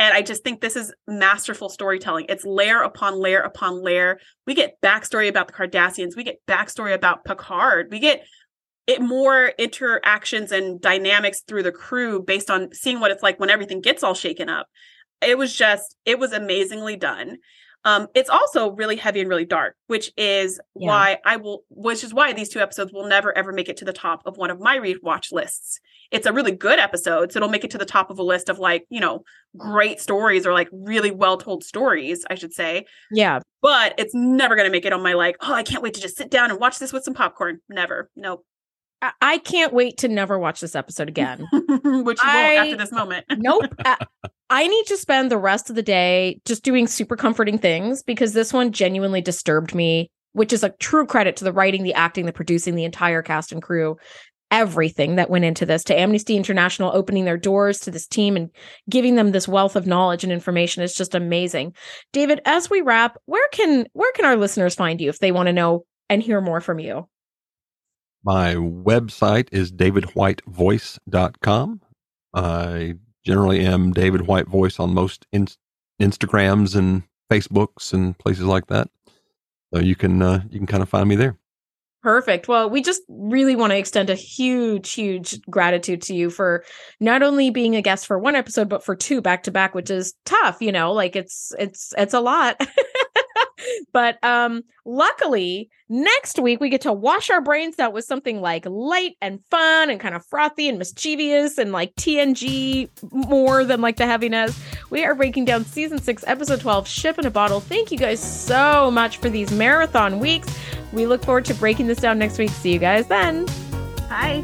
And I just think this is masterful storytelling. It's layer upon layer upon layer. We get backstory about the Cardassians. We get backstory about Picard. We get it more interactions and dynamics through the crew based on seeing what it's like when everything gets all shaken up. it was just it was amazingly done. Um, it's also really heavy and really dark, which is Yeah. why I will, which is why these two episodes will never ever make it to the top of one of my rewatch lists. It's a really good episode, so it'll make it to the top of a list of like, you know, great stories or like really well told stories, I should say. Yeah. But it's never gonna make it on my like, oh, I can't wait to just sit down and watch this with some popcorn. Never. Nope. I, I can't wait to never watch this episode again. *laughs* which you won't I- after this moment. *laughs* nope. I need to spend the rest of the day just doing super comforting things because this one genuinely disturbed me, which is a true credit to the writing, the acting, the producing, the entire cast and crew, everything that went into this, to Amnesty International opening their doors to this team and giving them this wealth of knowledge and information is just amazing. David, as we wrap, where can where can our listeners find you if they want to know and hear more from you? My website is davidwhitevoice.com. I generally am David White Voice on most in- Instagrams and Facebooks and places like that. So you can uh, you can kind of find me there. Perfect. Well, we just really want to extend a huge, huge gratitude to you for not only being a guest for one episode, but for two back to back, which is tough, you know, like it's it's it's a lot. *laughs* but um luckily next week we get to wash our brains out with something like light and fun and kind of frothy and mischievous and like TNG more than like the heaviness. We are breaking down season six, episode 12, Ship in a Bottle. Thank you guys so much for these marathon weeks. We look forward to breaking this down next week. See you guys then. Hi.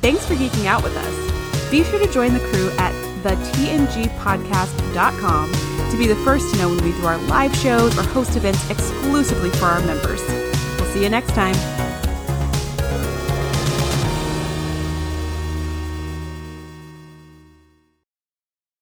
Thanks for geeking out with us. Be sure to join the crew at thetngpodcast.com to be the first to know when we do our live shows or host events exclusively for our members. We'll see you next time.